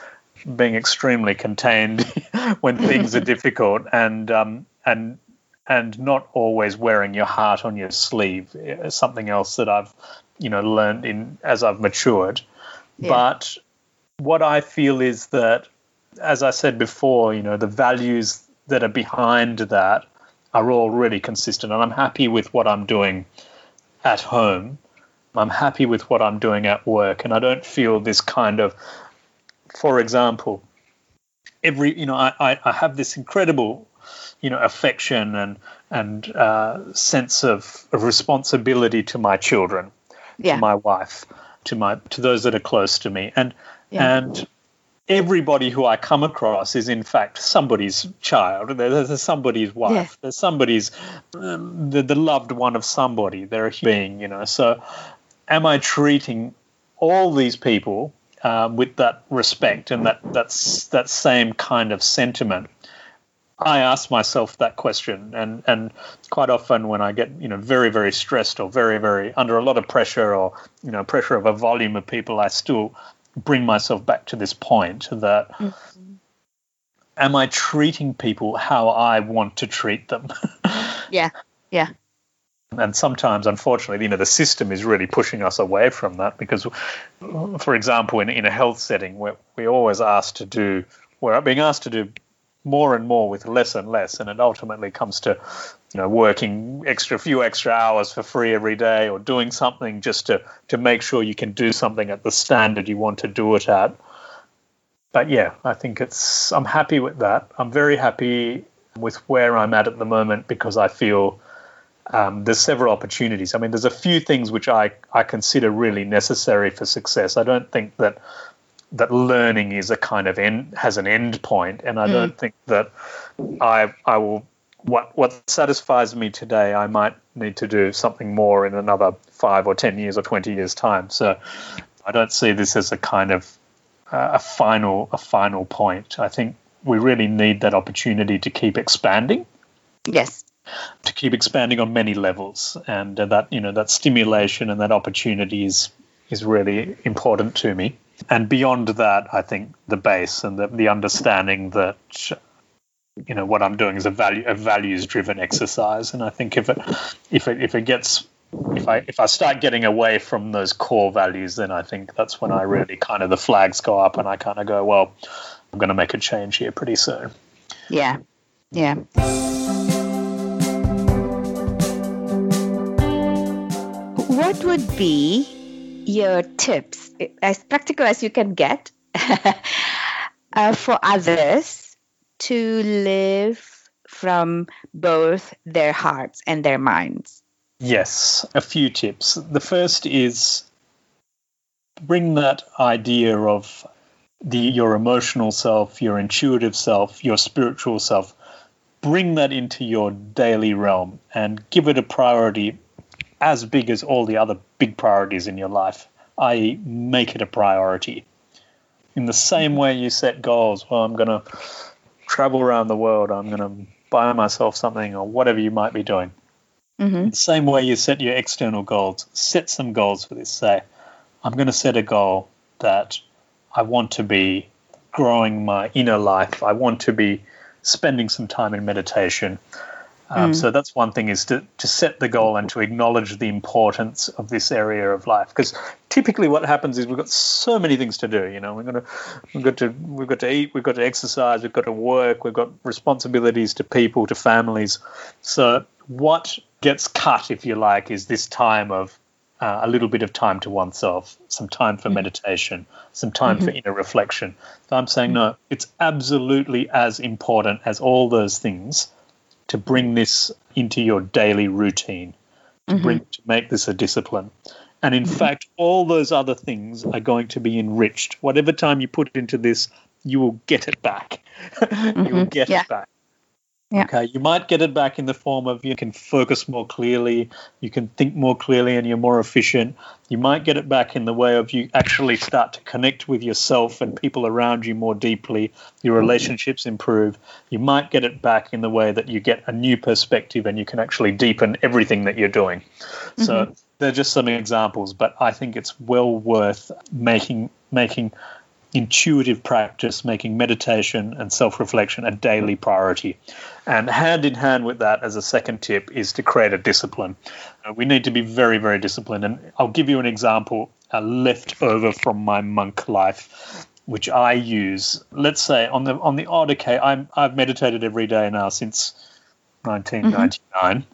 being extremely contained [laughs] when things are [laughs] difficult and um, and and not always wearing your heart on your sleeve is something else that I've you know learned in as I've matured. Yeah. But what I feel is that, as I said before, you know, the values that are behind that are all really consistent, and I'm happy with what I'm doing at home. I'm happy with what I'm doing at work, and I don't feel this kind of for example, every you know I, I have this incredible you know affection and and uh, sense of, of responsibility to my children, yeah. to my wife, to my to those that are close to me, and yeah. and everybody who I come across is in fact somebody's child. There's somebody's wife. Yeah. There's somebody's um, the, the loved one of somebody. They're a being, you know. So, am I treating all these people um, with that respect and that that's that same kind of sentiment. I ask myself that question, and and quite often when I get you know very very stressed or very very under a lot of pressure or you know pressure of a volume of people, I still bring myself back to this point that. Mm-hmm. Am I treating people how I want to treat them? [laughs] yeah, yeah. And sometimes, unfortunately, you know, the system is really pushing us away from that because, for example, in, in a health setting, we're, we're always asked to do, we're being asked to do more and more with less and less, and it ultimately comes to, you know, working extra few extra hours for free every day, or doing something just to to make sure you can do something at the standard you want to do it at. But yeah, I think it's. I'm happy with that. I'm very happy with where I'm at at the moment because I feel um, there's several opportunities. I mean, there's a few things which I, I consider really necessary for success. I don't think that that learning is a kind of end has an end point, and I mm. don't think that I I will what what satisfies me today. I might need to do something more in another five or ten years or twenty years time. So I don't see this as a kind of uh, a final a final point. I think we really need that opportunity to keep expanding. Yes. To keep expanding on many levels, and uh, that you know that stimulation and that opportunity is is really important to me. And beyond that, I think the base and the, the understanding that you know what I'm doing is a value a values driven exercise. And I think if it if it if it gets if I if I start getting away from those core values, then I think that's when I really kind of the flags go up and I kind of go, well, I'm going to make a change here pretty soon. Yeah, yeah. What would be your tips, as practical as you can get, [laughs] uh, for others to live from both their hearts and their minds? Yes, a few tips. The first is bring that idea of the your emotional self, your intuitive self, your spiritual self, bring that into your daily realm and give it a priority as big as all the other big priorities in your life, i.e., make it a priority. In the same way you set goals, well, I'm going to travel around the world, I'm going to buy myself something, or whatever you might be doing. Mm-hmm. The same way you set your external goals, set some goals for this. Say, I'm going to set a goal that I want to be growing my inner life. I want to be spending some time in meditation. Um, mm. So that's one thing is to, to set the goal and to acknowledge the importance of this area of life. Because typically, what happens is we've got so many things to do. You know, we're gonna we've got to we've got to eat, we've got to exercise, we've got to work, we've got responsibilities to people, to families. So what gets cut, if you like, is this time of uh, a little bit of time to oneself, some time for mm. meditation, some time mm-hmm. for inner reflection. So I'm saying, no, it's absolutely as important as all those things to bring this into your daily routine, to mm-hmm. bring to make this a discipline. And in mm-hmm. fact, all those other things are going to be enriched. Whatever time you put into this, you will get it back. [laughs] you will mm-hmm. get yeah. it back. Yeah. Okay, you might get it back in the form of you can focus more clearly, you can think more clearly, and you're more efficient. You might get it back in the way of you actually start to connect with yourself and people around you more deeply. Your relationships improve. You might get it back in the way that you get a new perspective and you can actually deepen everything that you're doing. Mm-hmm. So they're just some examples, but I think it's well worth making making intuitive practice, making meditation and self reflection a daily priority. And hand in hand with that, as a second tip, is to create a discipline. Uh, we need to be very, very disciplined. And I'll give you an example uh, left over from my monk life. Which I use. Let's say on the on the odd occasion, I'm, I've meditated every day now since 1999,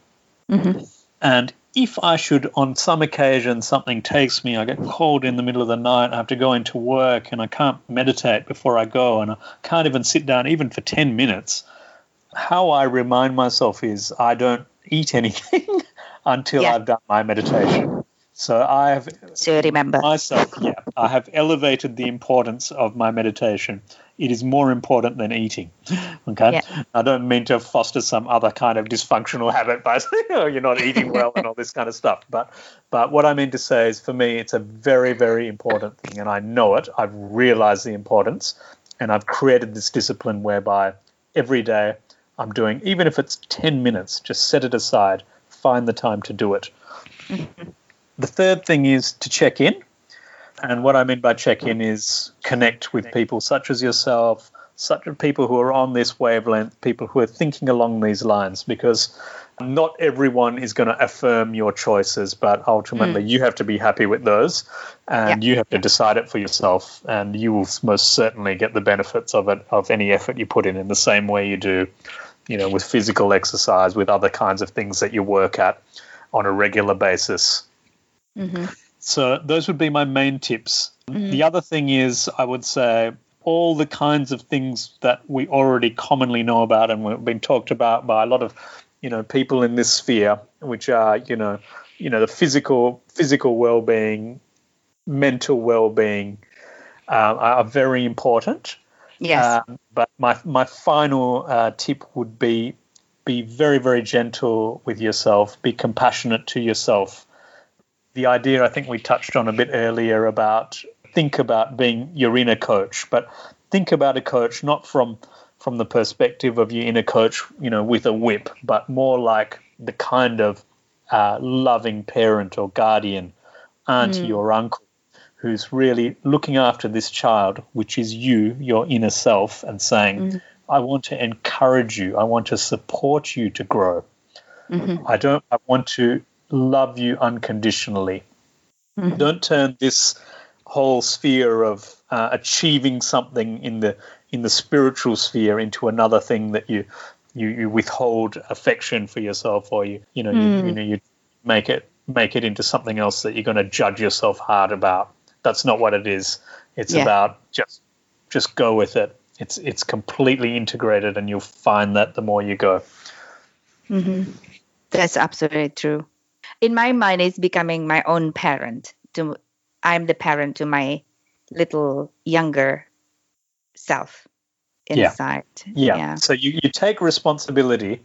mm-hmm. Mm-hmm. and if I should, on some occasion, something takes me, I get called in the middle of the night, I have to go into work, and I can't meditate before I go, and I can't even sit down even for 10 minutes, how I remind myself is I don't eat [laughs] anything until yeah. I've done my meditation. So I have so remember myself. Yeah, I have elevated the importance of my meditation. It is more important than eating. Okay, yeah. I don't mean to foster some other kind of dysfunctional [laughs] habit by saying oh, you're not eating well and all this kind of stuff. But but what I mean to say is, for me, it's a very very important thing, and I know it. I've realized the importance, and I've created this discipline whereby every day I'm doing, even if it's ten minutes, just set it aside, find the time to do it. Mm-hmm. The third thing is to check in. And what I mean by check in is connect with people such as yourself, such as people who are on this wavelength, people who are thinking along these lines, because not everyone is going to affirm your choices, but ultimately mm. you have to be happy with those and yeah. you have to decide it for yourself. And you will most certainly get the benefits of it, of any effort you put in, in the same way you do, you know, with physical exercise, with other kinds of things that you work at on a regular basis. Mm-hmm. So those would be my main tips. Mm-hmm. The other thing is, I would say, all the kinds of things that we already commonly know about and have been talked about by a lot of you know people in this sphere, which are you know you know the physical physical well being, mental well being, uh, are very important. Yes. Uh, but my my final uh, tip would be be very very gentle with yourself. Be compassionate to yourself. The idea I think we touched on a bit earlier about think about being your inner coach, but think about a coach not from from the perspective of your inner coach, you know, with a whip, but more like the kind of uh, loving parent or guardian, auntie mm. or uncle, who's really looking after this child, which is you, your inner self, and saying, mm. I want to encourage you, I want to support you to grow. Mm-hmm. I don't, I want to love you unconditionally. Mm-hmm. Don't turn this whole sphere of uh, achieving something in the in the spiritual sphere into another thing that you you, you withhold affection for yourself or you you know mm. you, you know you make it make it into something else that you're going to judge yourself hard about that's not what it is it's yeah. about just just go with it it's it's completely integrated and you'll find that the more you go mm-hmm. that's absolutely true in my mind it's becoming my own parent to i'm the parent to my little younger self inside. Yeah. yeah. yeah. So you, you take responsibility,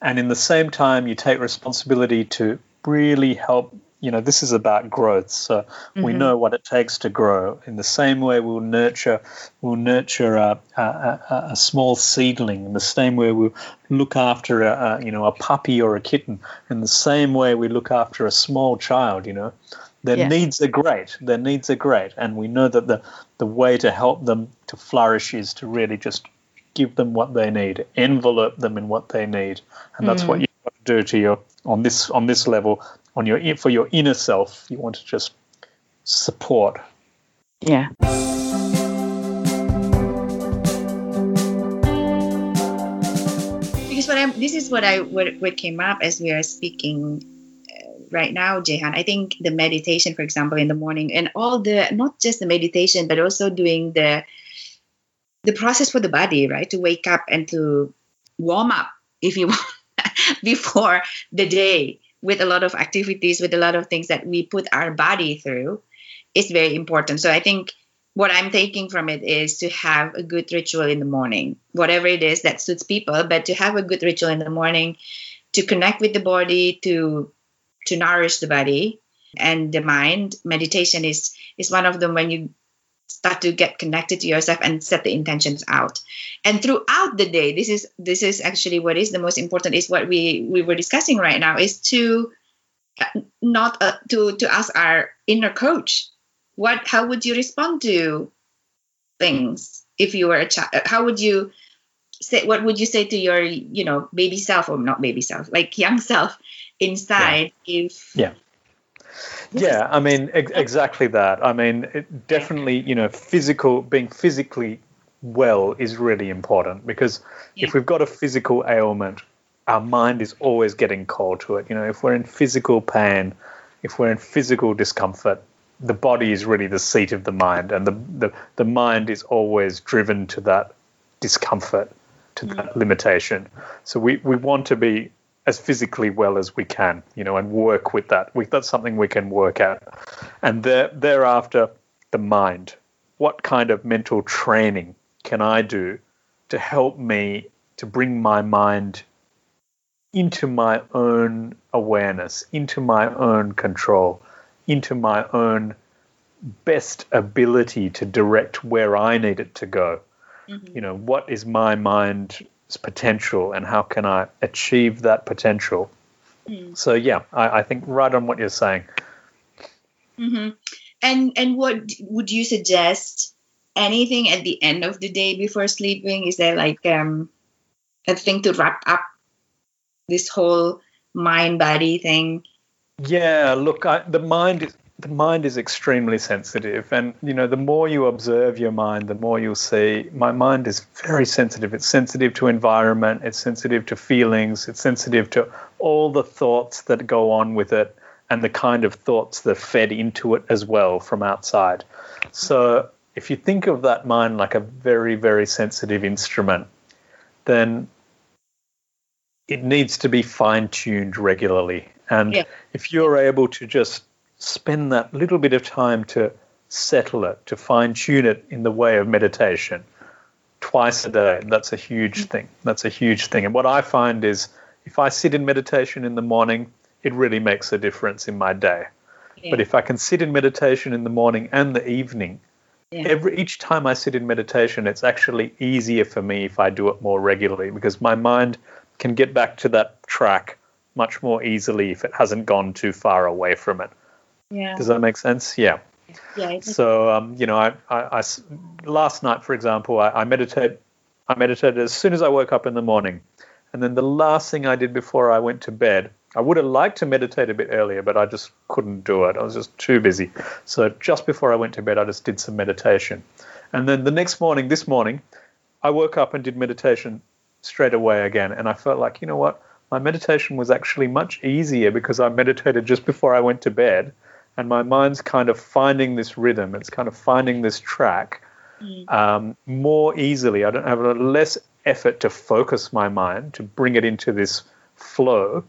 and in the same time, you take responsibility to really help. You know, this is about growth. So mm-hmm. we know what it takes to grow. In the same way, we'll nurture, we'll nurture a, a, a, a small seedling. In the same way, we'll look after a, you know a puppy or a kitten. In the same way, we look after a small child. You know, their yes. needs are great. Their needs are great, and we know that the the way to help them to flourish is to really just give them what they need, envelope them in what they need, and that's mm. what you do to your on this on this level on your for your inner self. You want to just support. Yeah. Because what I'm, this is what I what, what came up as we are speaking uh, right now, Jehan. I think the meditation, for example, in the morning, and all the not just the meditation, but also doing the the process for the body, right? To wake up and to warm up, if you [laughs] want, before the day with a lot of activities, with a lot of things that we put our body through, is very important. So I think what I'm taking from it is to have a good ritual in the morning, whatever it is that suits people, but to have a good ritual in the morning, to connect with the body, to to nourish the body and the mind. Meditation is is one of them when you start to get connected to yourself and set the intentions out. And throughout the day, this is this is actually what is the most important is what we we were discussing right now is to uh, not uh, to to ask our inner coach what how would you respond to things if you were a child how would you say what would you say to your you know baby self or not baby self like young [laughs] self inside yeah. if yeah yeah i mean ex- [laughs] exactly that i mean definitely you know physical being physically well is really important because yeah. if we've got a physical ailment our mind is always getting called to it you know if we're in physical pain if we're in physical discomfort the body is really the seat of the mind and the the, the mind is always driven to that discomfort to mm. that limitation so we, we want to be as physically well as we can, you know, and work with that. We, that's something we can work at. And there, thereafter, the mind. What kind of mental training can I do to help me to bring my mind into my own awareness, into my own control, into my own best ability to direct where I need it to go? Mm-hmm. You know, what is my mind potential and how can I achieve that potential? Mm. So yeah, I, I, think right on what you're saying. Mm-hmm. And and what would you suggest anything at the end of the day before sleeping? Is there like um, a thing to wrap up this whole mind body thing? Yeah, look, I, the mind is the mind is extremely sensitive and you know the more you observe your mind the more you'll see my mind is very sensitive. It's sensitive to environment it's sensitive to feelings it's sensitive to all the thoughts that go on with it and the kind of thoughts that fed into it as well from outside. So if you think of that mind like a very very sensitive instrument then it needs to be fine tuned regularly. And Yeah. if you're able to just spend that little bit of time to settle it, to fine tune it in the way of meditation twice a day, that's a huge thing. That's a huge thing. And what I find is if I sit in meditation in the morning, it really makes a difference in my day. But if I can sit in meditation in the morning and the evening, Yeah. every each time I sit in meditation, it's actually easier for me if I do it more regularly because my mind can get back to that track much more easily if it hasn't gone too far away from it. Yeah, Does that make sense? Yeah. yeah, So um, you know, I I last night, for example, I, I meditate. I meditated as soon as I woke up in the morning, and then the last thing I did before I went to bed. I would have liked to meditate a bit earlier, but I just couldn't do it. I was just too busy. So just before I went to bed, I just did some meditation, and then the next morning, this morning, I woke up and did meditation straight away again, and I felt like you know what, my meditation was actually much easier because I meditated just before I went to bed and my mind's kind of finding this rhythm it's kind of finding this track um, more easily i don't have a less effort to focus my mind to bring it into this flow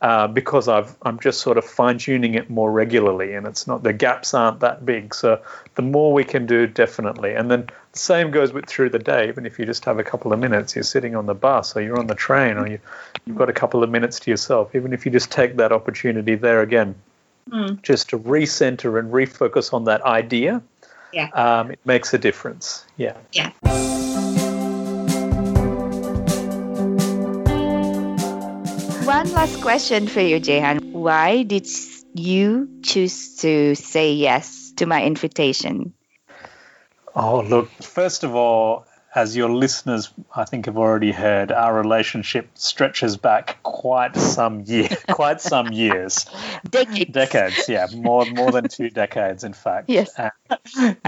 uh, because I've, I'm just sort of fine tuning it more regularly, and it's not the gaps aren't that big. So the more we can do, definitely. And then the same goes with through the day. Even if you just have a couple of minutes, you're sitting on the bus or you're on the train or you, you've got a couple of minutes to yourself. Even if you just take that opportunity there again, Mm. just to recenter and refocus on that idea, Yeah. um, it makes a difference. Yeah. yeah. One last question for you, Jehan. Why did you choose to say yes to my invitation? Oh, look, first of all, as your listeners, I think, have already heard, our relationship stretches back quite some year, [laughs] quite some years, Decades. decades. Yeah, more more than two decades, in fact. Yes. Uh,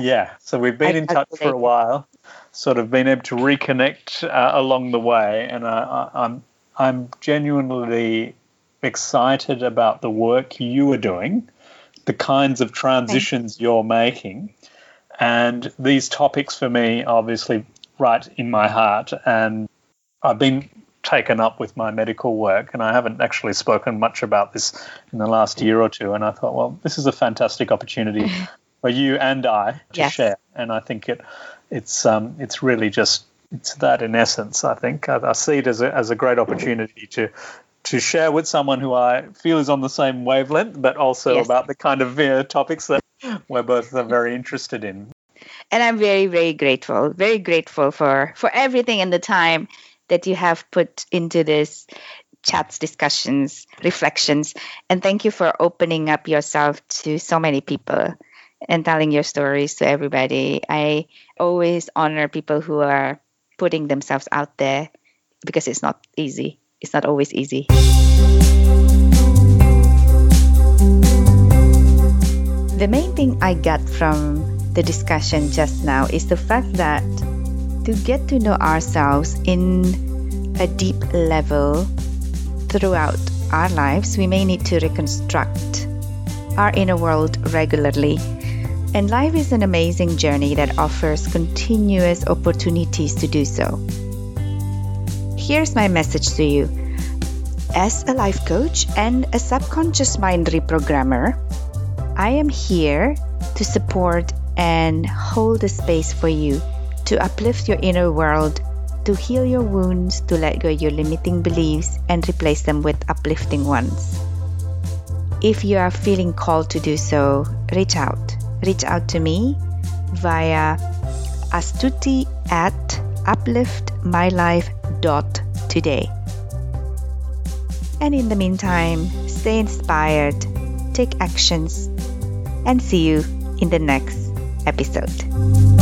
yeah. So we've been I in touch for a while, sort of been able to reconnect uh, along the way, and I, I, I'm I'm genuinely excited about the work you are doing, the kinds of transitions you're making, and these topics for me obviously right in my heart. And I've been taken up with my medical work, and I haven't actually spoken much about this in the last year or two. And I thought, well, this is a fantastic opportunity [laughs] for you and I to Yes. share. And I think it it's um, it's really just it's that in essence. I think I, I see it as a as a great opportunity to to share with someone who I feel is on the same wavelength, but also Yes. about the kind of uh, topics that we're both uh, very interested in. And I'm very, very grateful, very grateful for for everything and the time that you have put into this chats, discussions, reflections, and thank you for opening up yourself to so many people and telling your stories to everybody. I always honor people who are putting themselves out there because it's not easy. It's not always easy. The main thing I got from the discussion just now is the fact that to get to know ourselves in a deep level throughout our lives, we may need to reconstruct our inner world regularly. And life is an amazing journey that offers continuous opportunities to do so. Here's my message to you. As a life coach and a subconscious mind reprogrammer, I am here to support and hold the space for you to uplift your inner world, to heal your wounds, to let go your limiting beliefs and replace them with uplifting ones. If you are feeling called to do so, reach out. Reach out to me via astuti at upliftmylife.today. And in the meantime, stay inspired, take actions, and see you in the next episode.